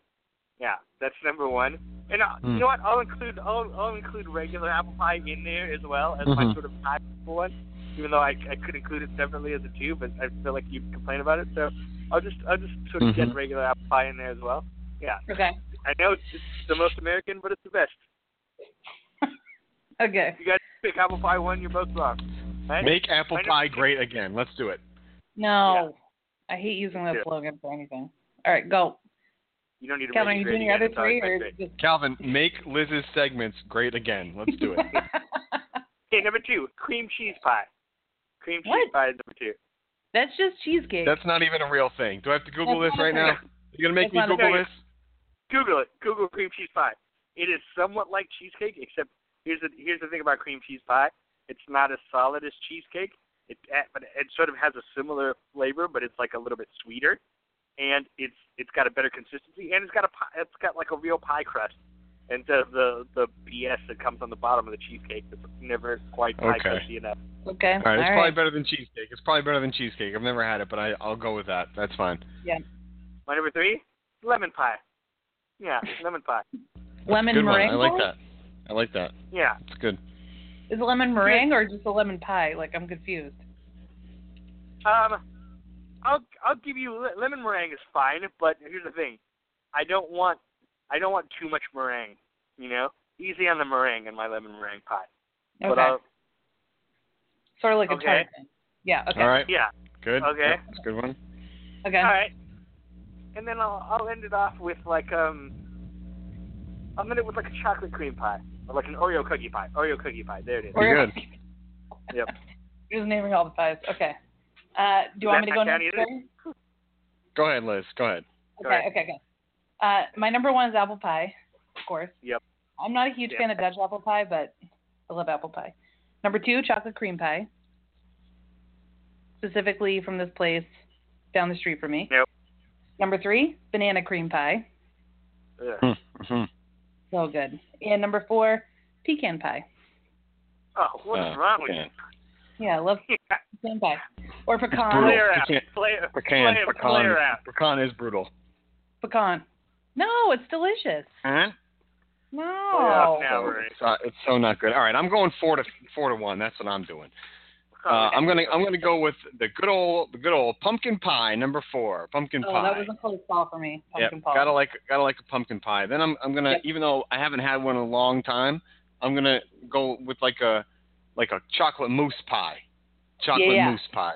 Yeah, that's number one. And uh, Hmm. you know what? I'll include I'll, I'll include regular apple pie in there as well as my Mhm. sort of high one. Even though I, I could include it separately as a two, but I feel like you'd complain about it, so I'll just I'll just sort of get Mhm. regular apple pie in there as well. Yeah, Okay. I know it's, it's the most American, but it's the best. Okay. You guys pick apple pie one, you're both wrong. Right? Make apple I know- pie great again. Let's do it. No, I hate using that Yeah. slogan for anything. All right, go. You don't need to Kevin, are you doing great your other three or just? Calvin, make Liz's segments great again. Let's do it. Okay, number two, cream cheese pie. Cream cheese What? pie is number two. That's just cheesecake. That's not even a real thing. Do I have to Google That's this right now? thing. You gonna make That's me Google this? Google it. Google cream cheese pie. It is somewhat like cheesecake, except here's the here's the thing about cream cheese pie. It's not as solid as cheesecake. It but it sort of has a similar flavor, but it's like a little bit sweeter, and it's it's got a better consistency, and it's got a it's got like a real pie crust, and the the the BS that comes on the bottom of the cheesecake that's never quite pie Okay. crusty enough. okay. All right, it's All probably better than cheesecake. It's probably better than cheesecake. I've never had it, but I, I'll go with that. That's fine. Yeah. My number three, lemon pie. Yeah, lemon pie. Lemon good one. meringue. I like that. I like that. Yeah. It's good. Is it lemon meringue or just a lemon pie? Like I'm confused. Um, I'll I'll give you lemon meringue is fine, but here's the thing, I don't want I don't want too much meringue. You know, easy on the meringue in my lemon meringue pie. But Okay. I'll, sort of like a tart. Yeah. Okay. All right. yeah, Good. Okay. Yep, That's a good one. Okay. all right. And then I'll I'll end it off with like um, I'll end it with like a chocolate cream pie or like an Oreo cookie pie. Oreo cookie pie. There it is. Or- Pretty good. Yep. You're just naming all the pies. Okay. Uh, do you want me to go that next? Go ahead, Liz. Go ahead. Go Okay, ahead. okay, okay. Uh, my number one is apple pie, of course. Yep. I'm not a huge Yep. fan of Dutch apple pie, but I love apple pie. Number two, chocolate cream pie. Specifically from this place down the street from me. Yep. Number three, banana cream pie. Ugh. Mm-hmm. So good. And number four, pecan pie. Oh, what is wrong with you? Yeah, I love pecan pie. Or pecan. brutal. Flare out. Pecan- Flare, Pecan. flare, Pecan. flare out. Pecan is brutal. Pecan. No, it's delicious. Huh? No. Oh, now we're It's, uh, it's so not good. All right, I'm going four to four to one. That's what I'm doing. Uh, I'm gonna I'm gonna go with the good old the good old pumpkin pie number four. Pumpkin Oh, pie. that was a close call for me. Yep, Pumpkin pie. gotta like gotta like a pumpkin pie. Then I'm I'm gonna Yep. even though I haven't had one in a long time, I'm gonna go with like a like a chocolate mousse pie. Chocolate Yeah, yeah. mousse pie.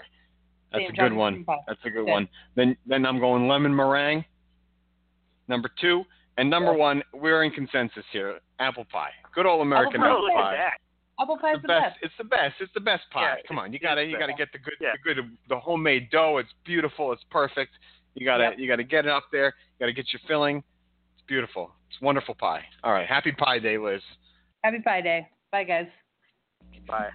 That's Same a good one. That's a good Yeah. one. Then then I'm going lemon meringue. Number two. And number one, we're in consensus here. Apple pie. Good old American pie. apple, pie. Apple pie's The the best. It's the best. It's the best pie. Come on, you gotta you gotta get the good the good the homemade dough. It's beautiful. It's perfect. You gotta Yep. you gotta get it up there. You gotta get your filling. It's beautiful. It's wonderful pie. All right, happy Pie Day, Liz. Happy Pie Day. Bye, guys. Bye.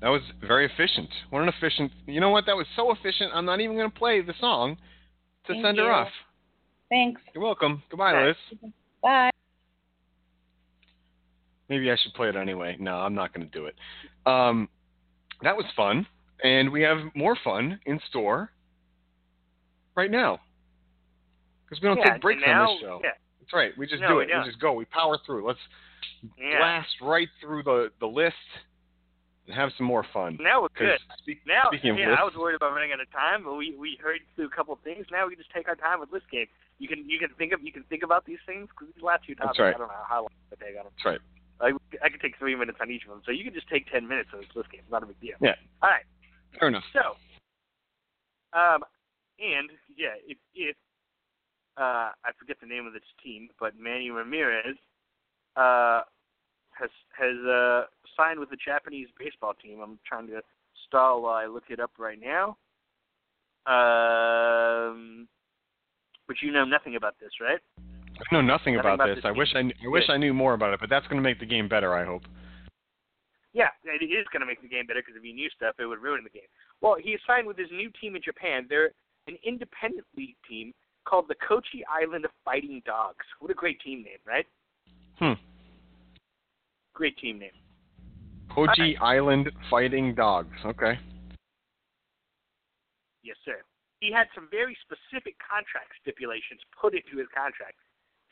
That was very efficient. What an efficient. You know what? That was so efficient. I'm not even gonna play the song to Thank send her off. Thanks. You're welcome. Goodbye, Thanks. Liz. Bye. Maybe I should play it anyway. No, I'm not going to do it. Um, that was fun, and we have more fun in store right now because we don't yeah, take breaks now, on this show. Yeah, That's right. We just No, do it. We just go. We power through. Let's yeah. blast right through the the list and have some more fun. Now we're good. speak- Now, speaking of yeah, lists, I was worried about running out of time, but we we heard through a couple of things. Now we can just take our time with list game. You can you can think of you can think about these things because these last two topics, right. I don't know how long they take on them. that's right. I I could take three minutes on each of them, so you can just take ten minutes on this list game. It's not a big deal. Yeah. All right. Fair enough. So, um, and yeah, if if uh, I forget the name of this team, but Manny Ramirez uh, has has uh, signed with the Japanese baseball team. I'm trying to stall while I look it up right now. Um, but you know nothing about this, right? I know nothing Nothing about, about this. this I wish I kn- I wish I knew more about it, but that's going to make the game better. I hope. Yeah, it is going to make the game better because if he knew stuff, it would ruin the game. Well, he signed with his new team in Japan. They're an independent league team called the Kochi Island of Fighting Dogs. What a great team name, right? Hmm. Great team name. Kochi Island Fighting Dogs. Okay. Yes, sir. He had some very specific contract stipulations put into his contract,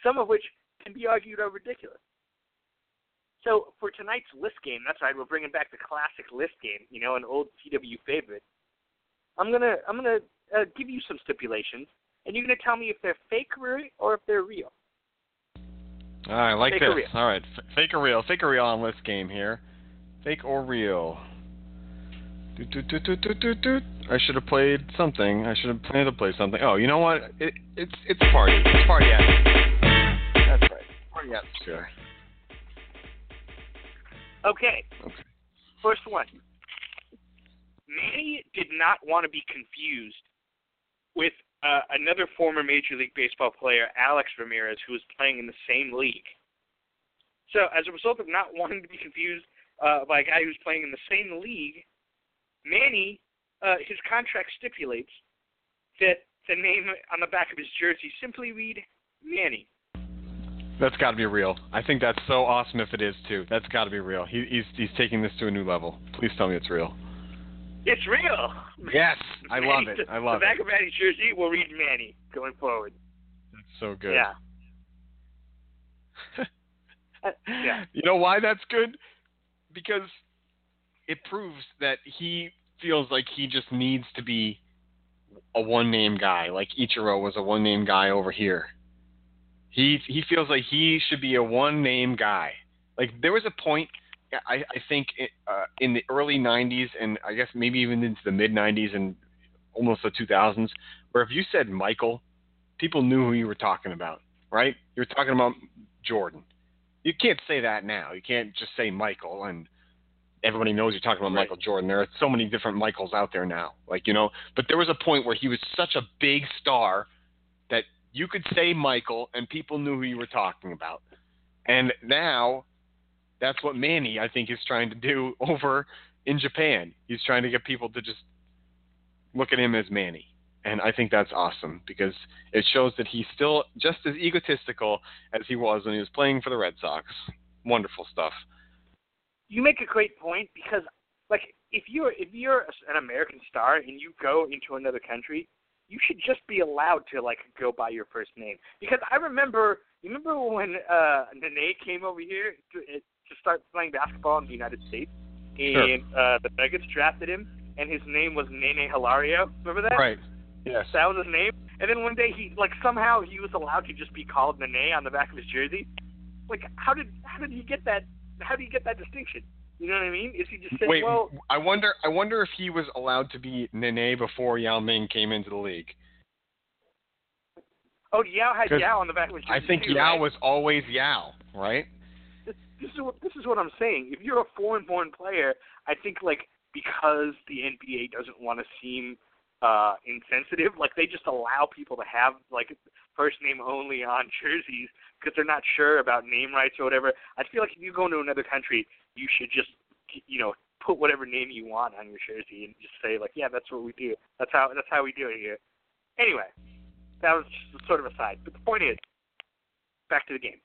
some of which can be argued are ridiculous. So for tonight's list game, that's right, we're bringing back the classic list game, you know, an old CW favorite. I'm gonna I'm gonna uh, give you some stipulations, and you're gonna tell me if they're fake or if they're real. All right, I like Fake this. All right, F- fake or real? Fake or real on list game here. Fake or real? Doot, doot, doot, doot, doot, doot, doot. I should have played something. I should have planned to play something. Oh, you know what? It, it's it's party. It's party atmosphere. That's right. Party atmosphere. Okay. Okay. First one. Manny did not want to be confused with uh, another former Major League Baseball player, Alex Ramirez, who was playing in the same league. So, as a result of not wanting to be confused uh, by a guy who's playing in the same league, Manny, uh, his contract stipulates that the name on the back of his jersey simply read Manny. That's got to be real. I think that's so awesome if it is too. That's got to be real. He, he's he's taking this to a new level. Please tell me it's real. It's real. Yes, I love it. I love it. the back it. of Manny's jersey will read Manny going forward. That's so good. Yeah. Yeah. You know why that's good? Because it proves that he feels like he just needs to be a one name guy, like Ichiro was a one name guy over here. He he feels like he should be a one name guy. Like there was a point I, I think it, uh, in the early '90s and I guess maybe even into the mid '90s and almost the 2000s, where if you said Michael, people knew who you were talking about, right? You were talking about Jordan. You can't say that now. You can't just say Michael and everybody knows you're talking about Right. Michael Jordan. There are so many different Michaels out there now. Like, you know, but there was a point where he was such a big star that you could say Michael and people knew who you were talking about. And now that's what Manny I think is trying to do over in Japan. He's trying to get people to just look at him as Manny. And I think that's awesome because it shows that he's still just as egotistical as he was when he was playing for the Red Sox. Wonderful stuff. You make a great point because, like, if you're if you're an American star and you go into another country, you should just be allowed to like go by your first name. Because I remember, you remember when uh Nene came over here to, to start playing basketball in the United States, Sure. and uh the Nuggets drafted him, and his name was Nene Hilario. Remember that? Right. Yes. That was his name. And then one day he like somehow he was allowed to just be called Nene on the back of his jersey. Like how did how did he get that how do you get that distinction? You know what I mean? Is he just saying, Wait, well, I wonder. I wonder if he was allowed to be Nene before Yao Ming came into the league. oh Yao had 'Cause Yao on the back of his I think too, Yao right? was always Yao, right? This, is what this is what I'm saying. If you're a foreign-born player, I think like because the NBA doesn't want to seem uh insensitive, like they just allow people to have like first name only on jerseys because they're not sure about name rights or whatever. I feel like if you go into another country, you should just you know put whatever name you want on your jersey and just say like, yeah, that's what we do. That's how that's how we do it here. Anyway, that was just sort of a side. But the point is, back to the game.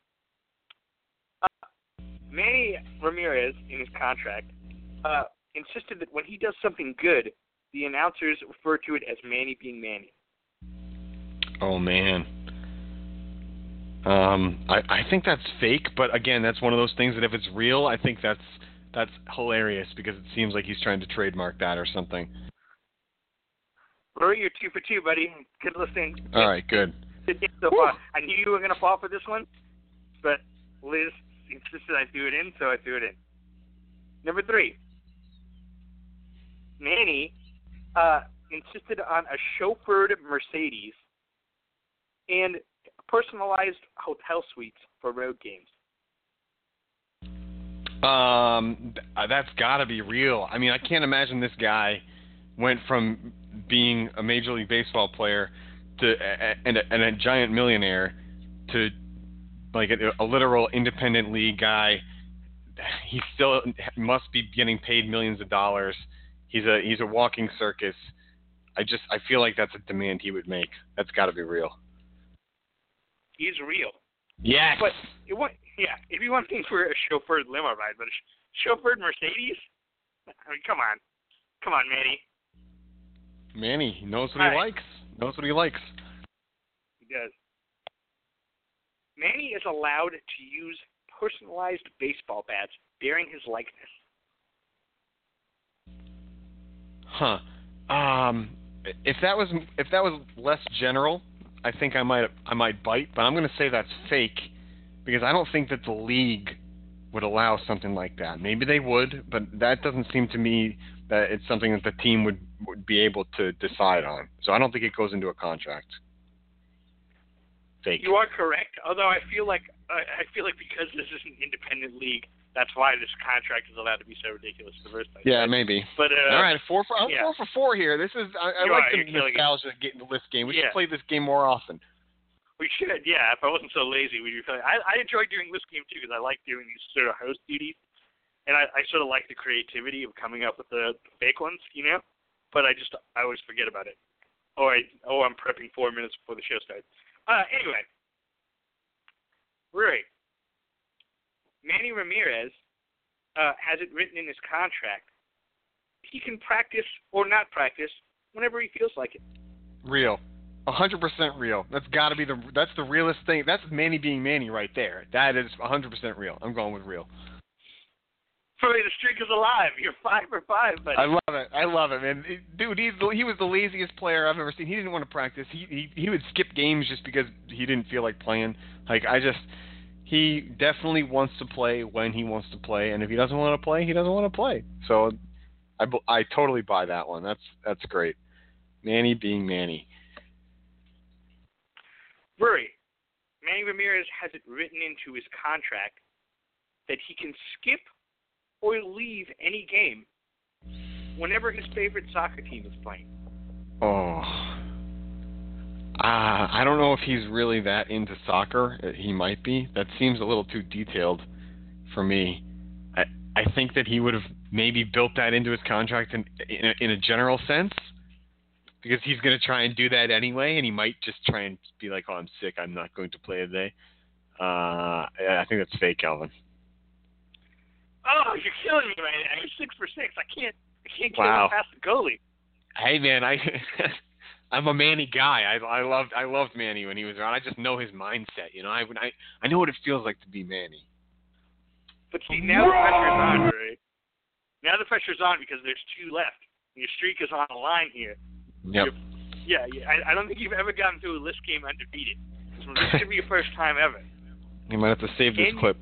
Manny Ramirez, in his contract, uh, insisted that when he does something good, the announcers refer to it as Manny being Manny. Oh man. Um, I I think that's fake, but again, that's one of those things that if it's real, I think that's that's hilarious because it seems like he's trying to trademark that or something. Rury, you're two for two, buddy. Good listening. All right, good. So. I knew you were going to fall for this one, but Liz insisted I threw it in, so I threw it in. Number three. Manny uh, insisted on a chauffeured Mercedes and personalized hotel suites for road games. Um, that's got to be real. I mean, I can't imagine this guy went from being a major league baseball player to and, a, and a giant millionaire to like a, a literal independent league guy. He still must be getting paid millions of dollars. He's a he's a walking circus. I just I feel like that's a demand he would make. That's got to be real. He's real. Yes. But it wa yeah, if you want things for a chauffeured limo ride, but a ch- chauffeured Mercedes? I mean, come on. Come on, Manny. Manny knows what All he right. likes. Knows what he likes. He does. Manny is allowed to use personalized baseball bats bearing his likeness. Huh. Um, if that was if that was less general, I think I might I might bite, but I'm going to say that's fake because I don't think that the league would allow something like that. Maybe they would, but that doesn't seem to me that it's something that the team would would be able to decide on. So I don't think it goes into a contract. Fake. You are correct, although I feel like I I feel like because this is an independent league, that's why this contract is allowed to be so ridiculous in the first place. Yeah, maybe. But uh, All right, four for I'm yeah. four for four here. This is I, I You like are, the you're killing it. nostalgia getting the list game. We Yeah. should play this game more often. we should, yeah. If I wasn't so lazy, we'd be playing. I I enjoy doing this game too because I like doing these sort of host duties, and I I sort of like the creativity of coming up with the fake ones, you know. But I just I always forget about it. Oh, I oh I'm prepping four minutes before the show starts. Uh, anyway, Rury, Manny Ramirez uh, has it written in his contract. He can practice or not practice whenever he feels like it. Real. A hundred percent real. That's got to be the that's the realest thing. That's Manny being Manny right there. That is a hundred percent real. I'm going with real. Rury, the streak is alive. You're five for five, but I love it. I love it, man. Dude, he's he was the laziest player I've ever seen. He didn't want to practice. He he he would skip games just because he didn't feel like playing. Like I just he definitely wants to play when he wants to play, and if he doesn't want to play, he doesn't want to play. So I I totally buy that one. That's that's great. Manny being Manny. Rury, Manny Ramirez has it written into his contract that he can skip or leave any game whenever his favorite soccer team is playing. Oh. Uh, I don't know if he's really that into soccer. Uh, He might be. That seems a little too detailed for me. I I think that he would have maybe built that into his contract in in a, in a general sense, because he's going to try and do that anyway, and he might just try and be like, "Oh, I'm sick. I'm not going to play today." Uh, I I think that's fake, Alvin. Oh, you're killing me right now. You're six for six. I can't I can't get Wow. past the goalie. Hey man, I I'm a Manny guy. I I loved I loved Manny when he was around. I just know his mindset. You know, I I I know what it feels like to be Manny. But see, now the pressure's on, Rury. Now the pressure's on because there's two left. Your streak is on the line here. Yep. Yeah, yeah I, I don't think you've ever gotten through a list game undefeated. So this could be your first time ever. You might have to save this clip.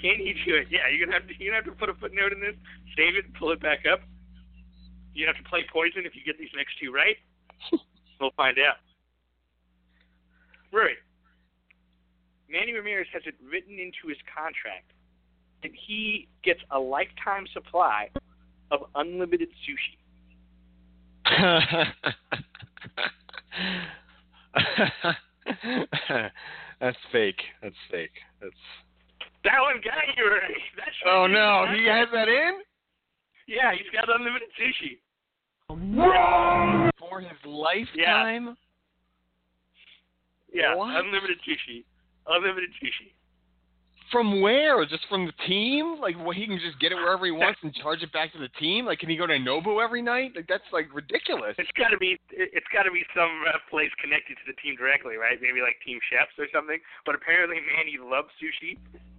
Can he do it? Yeah, you're gonna have to you're gonna have to put a footnote in this, save it, and pull it back up. You have to play poison if you get these next two right. we'll find out. Rury, Manny Ramirez has it written into his contract that he gets a lifetime supply of unlimited sushi. That's fake. That's fake. That's. That one got you, Rury. That's Oh no, his he contract. has that in Yeah, he's got unlimited sushi. for his lifetime. Yeah, What? unlimited sushi. Unlimited sushi. from where? Just from the team? Like, well, he can just get it wherever he wants and charge it back to the team? Like, can he go to Nobu every night? Like, that's like ridiculous. It's got to be it's got to be some uh, place connected to the team directly, right? Maybe like Team Chefs or something. But apparently, Manny loves sushi.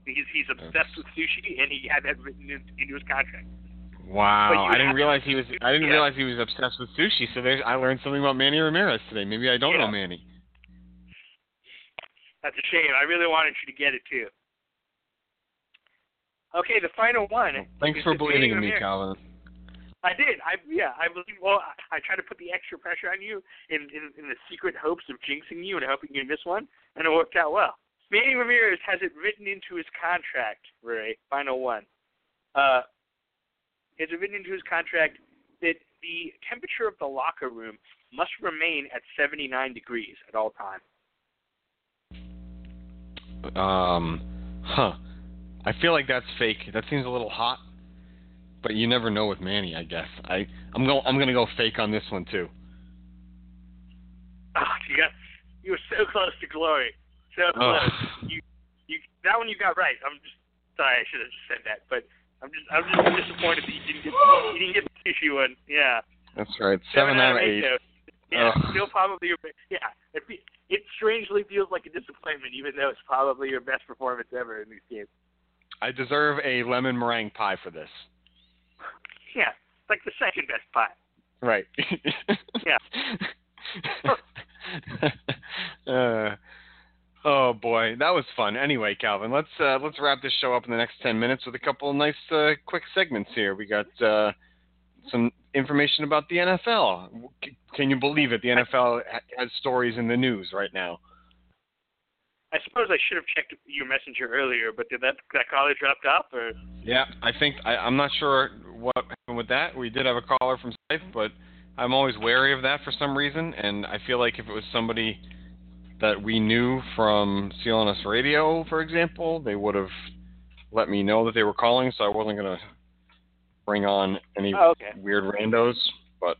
He's he's obsessed with sushi, and he had that written in, into his contract. Wow, I didn't realize he was. I didn't Yeah. realize he was obsessed with sushi. So there's, I learned something about Manny Ramirez today. Maybe I don't Yeah. know Manny. That's a shame. I really wanted you to get it too. Okay, the final one. Thanks for believing in me. Calvin. I did. I yeah. I believe. Well, I, I tried to put the extra pressure on you in, in in the secret hopes of jinxing you and hoping you'd miss one, and it worked out well. Manny Ramirez has it written into his contract, Ray. Final one. Uh, has it written into his contract that the temperature of the locker room must remain at 79 degrees at all times. Um, huh. I feel like that's fake. That seems a little hot, but you never know with Manny. I guess I I'm going I'm gonna go fake on this one too. Ah, you got you were so close to glory, so close. You you that one you got right. I'm just sorry. I should have just said that, but I'm just I'm just disappointed that you didn't get you didn't get the tissue one. Yeah. That's right. Seven, out of eight. though. Yeah, Ugh. still probably your be- yeah. It, it strangely feels like a disappointment, even though it's probably your best performance ever in these games. I deserve a lemon meringue pie for this. Yeah, it's like the second best pie. Right. Yeah. uh, oh boy, that was fun. Anyway, Calvin, let's uh, let's wrap this show up in the next ten minutes with a couple of nice uh, quick segments here. We got uh, some information about the NFL. C- Can you believe it? The NFL ha- has stories in the news right now. I suppose I should have checked your messenger earlier, but did that that caller dropped off or? Yeah, I think I, I'm not sure what happened with that. We did have a caller from Skype, but I'm always wary of that for some reason, and I feel like if it was somebody that we knew from CLNS Radio, for example, they would have let me know that they were calling, so I wasn't gonna bring on any Oh, okay. weird randos. But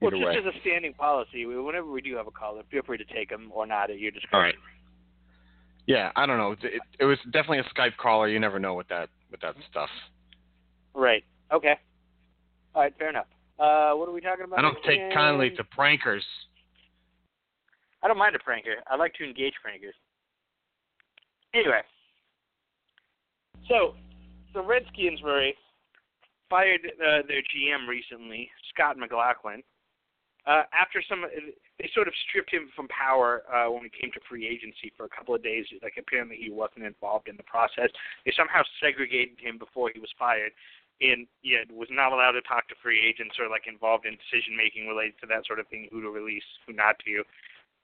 Well, just way, as a standing policy, whenever we do have a caller, feel free to take them or not at your discretion. all right. Yeah, I don't know. It, it, it was definitely a Skype caller. You never know with that with that stuff. Right. Okay. All right. Fair enough. Uh, what are we talking about? I don't take kindly to prankers. I don't mind a pranker. I like to engage prankers. Anyway, so the Redskins were fired uh, their GM recently, Scott McLaughlin, uh, after some. They sort of stripped him from power uh, when it came to free agency for a couple of days. Like apparently he wasn't involved in the process. They somehow segregated him before he was fired, and yeah, was not allowed to talk to free agents or like involved in decision making related to that sort of thing, who to release, who not to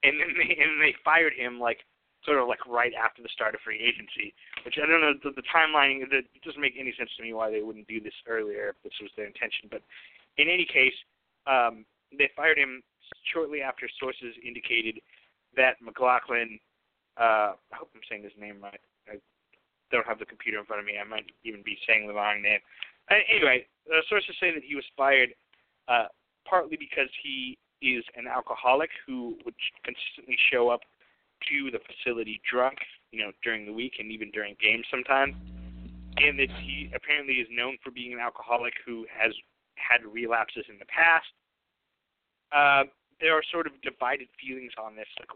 and then they and they fired him like sort of like right after the start of free agency, which I don't know the, the timeline. It doesn't make any sense to me why they wouldn't do this earlier if this was their intention. But in any case, um, they fired him shortly after sources indicated that McLaughlin. Uh, I hope I'm saying his name right. I don't have the computer in front of me. I might even be saying the wrong name. Uh, anyway, uh, sources say that he was fired uh, partly because he is an alcoholic who would consistently show up to the facility drunk, you know, during the week and even during games sometimes. And that he apparently is known for being an alcoholic who has had relapses in the past. Uh, there are sort of divided feelings on this. Like,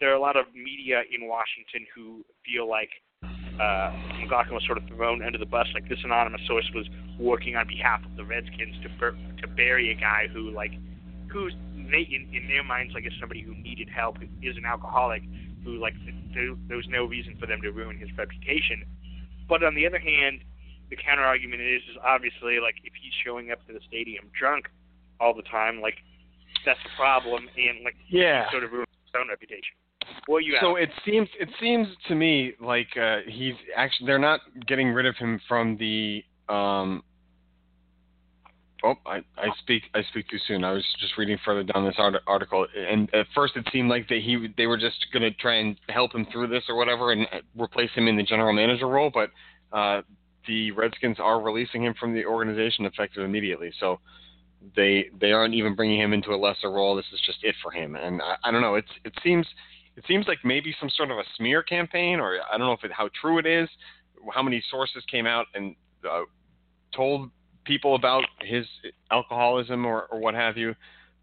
there are a lot of media in Washington who feel like uh, McLaughlin was sort of thrown under the bus. Like this anonymous source was working on behalf of the Redskins to bur- to bury a guy who like who's they in, in their minds like is somebody who needed help, who is an alcoholic, who like there, there was no reason for them to ruin his reputation. But on the other hand, the counter argument is is obviously like if he's showing up to the stadium drunk all the time, like that's a problem, and like Yeah. sort of ruins his own reputation. Well, you So it seems it seems to me like uh, he's actually they're not getting rid of him from the. Um, oh, I, I speak I speak too soon. I was just reading further down this art- article, and at first it seemed like that he they were just going to try and help him through this or whatever, and replace him in the general manager role. But uh, the Redskins are releasing him from the organization effective immediately. So they they aren't even bringing him into a lesser role. This is just it for him, and I, I don't know. It's it seems it seems like maybe some sort of a smear campaign, or I don't know if it, how true it is. How many sources came out and uh, told people about his alcoholism or, or what have you.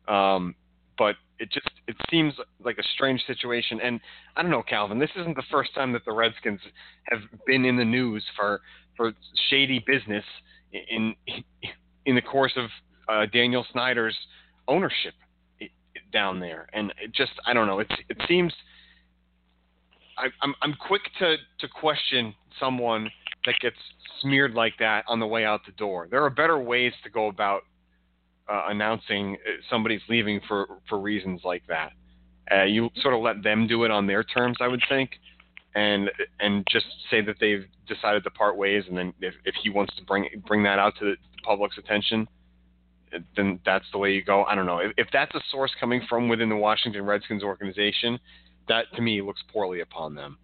Um, but it just it seems like a strange situation. And I don't know, Calvin. This isn't the first time that the Redskins have been in the news for for shady business in in the course of uh, Daniel Snyder's ownership down there. And it just I don't know. It it seems I, I'm I'm quick to to question someone that gets smeared like that on the way out the door. There are better ways to go about uh, announcing uh, somebody's leaving for for reasons like that. Uh, you sort of let them do it on their terms, I would think, and and just say that they've decided to part ways, and then if, if he wants to bring bring that out to the public's attention, then that's the way you go. I don't know if, if that's a source coming from within the Washington Redskins organization. That to me looks poorly upon them.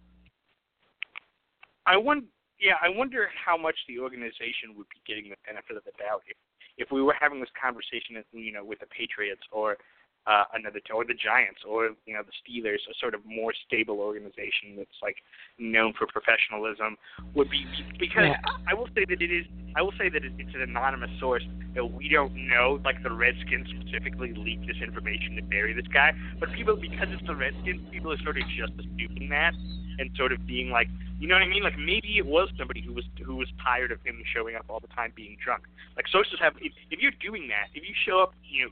I wonder, yeah, I wonder how much the organization would be getting the benefit of the doubt if if we were having this conversation, you know, with the Patriots or uh, another or the Giants or you know the Steelers, a sort of more stable organization that's like known for professionalism, would be because Yeah. I will say that it is. I will say that it- it's an anonymous source that we don't know. Like the Redskins specifically leaked this information to bury this guy, but people because it's the Redskins, people are sort of just assuming that and sort of being like, you know what I mean? Like maybe it was somebody who was who was tired of him showing up all the time being drunk. Like sources have, if, if you're doing that, if you show up, you know,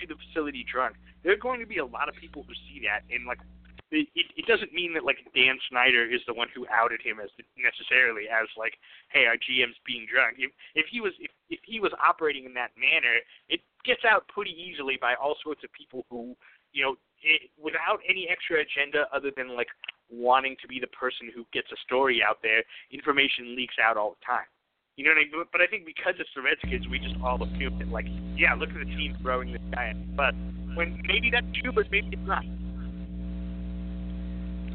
to the facility drunk, there are going to be a lot of people who see that and like. It, it, doesn't mean that like Dan Snyder is the one who outed him as necessarily as like, hey, our GM's being drunk. If if he was if, if he was operating in that manner, it gets out pretty easily by all sorts of people who, you know, it, without any extra agenda other than like wanting to be the person who gets a story out there, information leaks out all the time. You know what I mean? But I think because it's the Redskins, we just all assume that, like, yeah, look at the team throwing this guy the. When maybe that's true, but maybe it's not.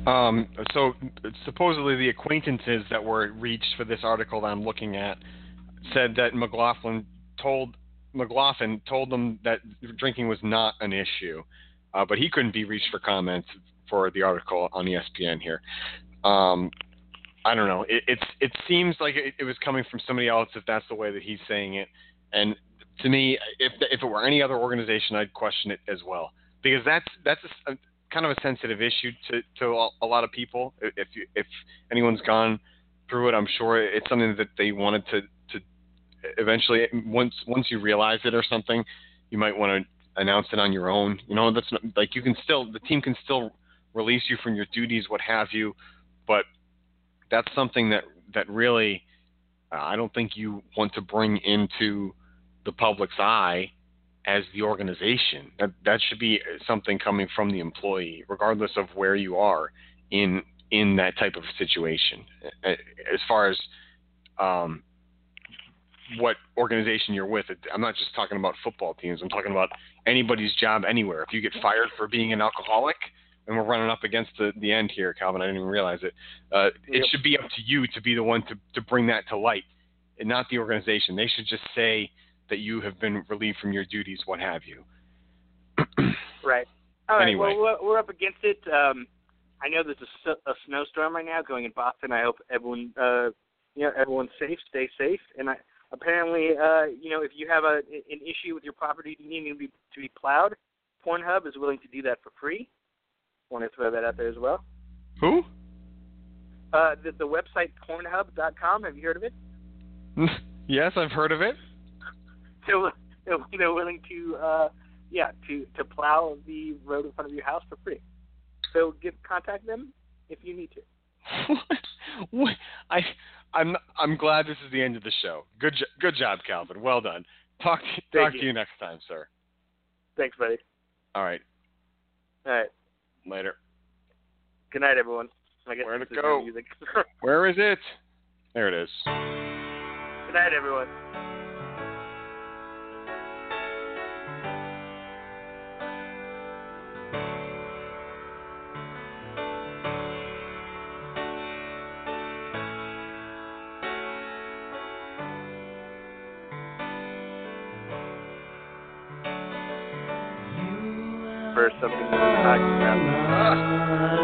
Um, so supposedly the acquaintances that were reached for this article that I'm looking at said that McLaughlin told McLaughlin told them that drinking was not an issue, uh, but he couldn't be reached for comments for the article on ESPN here. Um, I don't know. It, it's it seems like it, it was coming from somebody else if that's the way that he's saying it, and to me, if if it were any other organization, I'd question it as well because that's that's a, kind of a sensitive issue to to a- a lot of people. If you, if anyone's gone through it, I'm sure it's something that they wanted to to eventually once once you realize it or something, you might want to announce it on your own. You know, that's not, like you can still the team can still release you from your duties, what have you, but that's something that that really uh, I don't think you want to bring into the public's eye as the organization. That that should be something coming from the employee, regardless of where you are in in that type of situation. As far as um, what organization you're with, I'm not just talking about football teams. I'm talking about anybody's job anywhere. If you get fired for being an alcoholic, and we're running up against the, the end here, Calvin. I didn't even realize it. Uh, It Yep. should be up to you to be the one to, to bring that to light, and not the organization. They should just say that you have been relieved from your duties, what have you. Right. All right. Anyway. Well, we're, up against it. Um, I know there's a snowstorm right now going in Boston. I hope everyone, uh, you know, everyone's safe. Stay safe. And I, apparently, uh, you know, if you have a an issue with your property needing to be to be plowed, Pornhub is willing to do that for free. Want to throw that out there as well. Who? Uh, the, the website Pornhub.com. Have you heard of it? yes, I've heard of it. They're, they're, willing to, uh, yeah, to to plow the road in front of your house for free. So get contact them if you need to. What? I I'm I'm glad this is the end of the show. Good jo- good job, Calvin. Well done. Talk talk you. to you next time, sir. Thanks, buddy. All right. All right. Later. Good night, everyone. I guess Where'd this go? Where is it? There it is. Good night, everyone. Something about. So I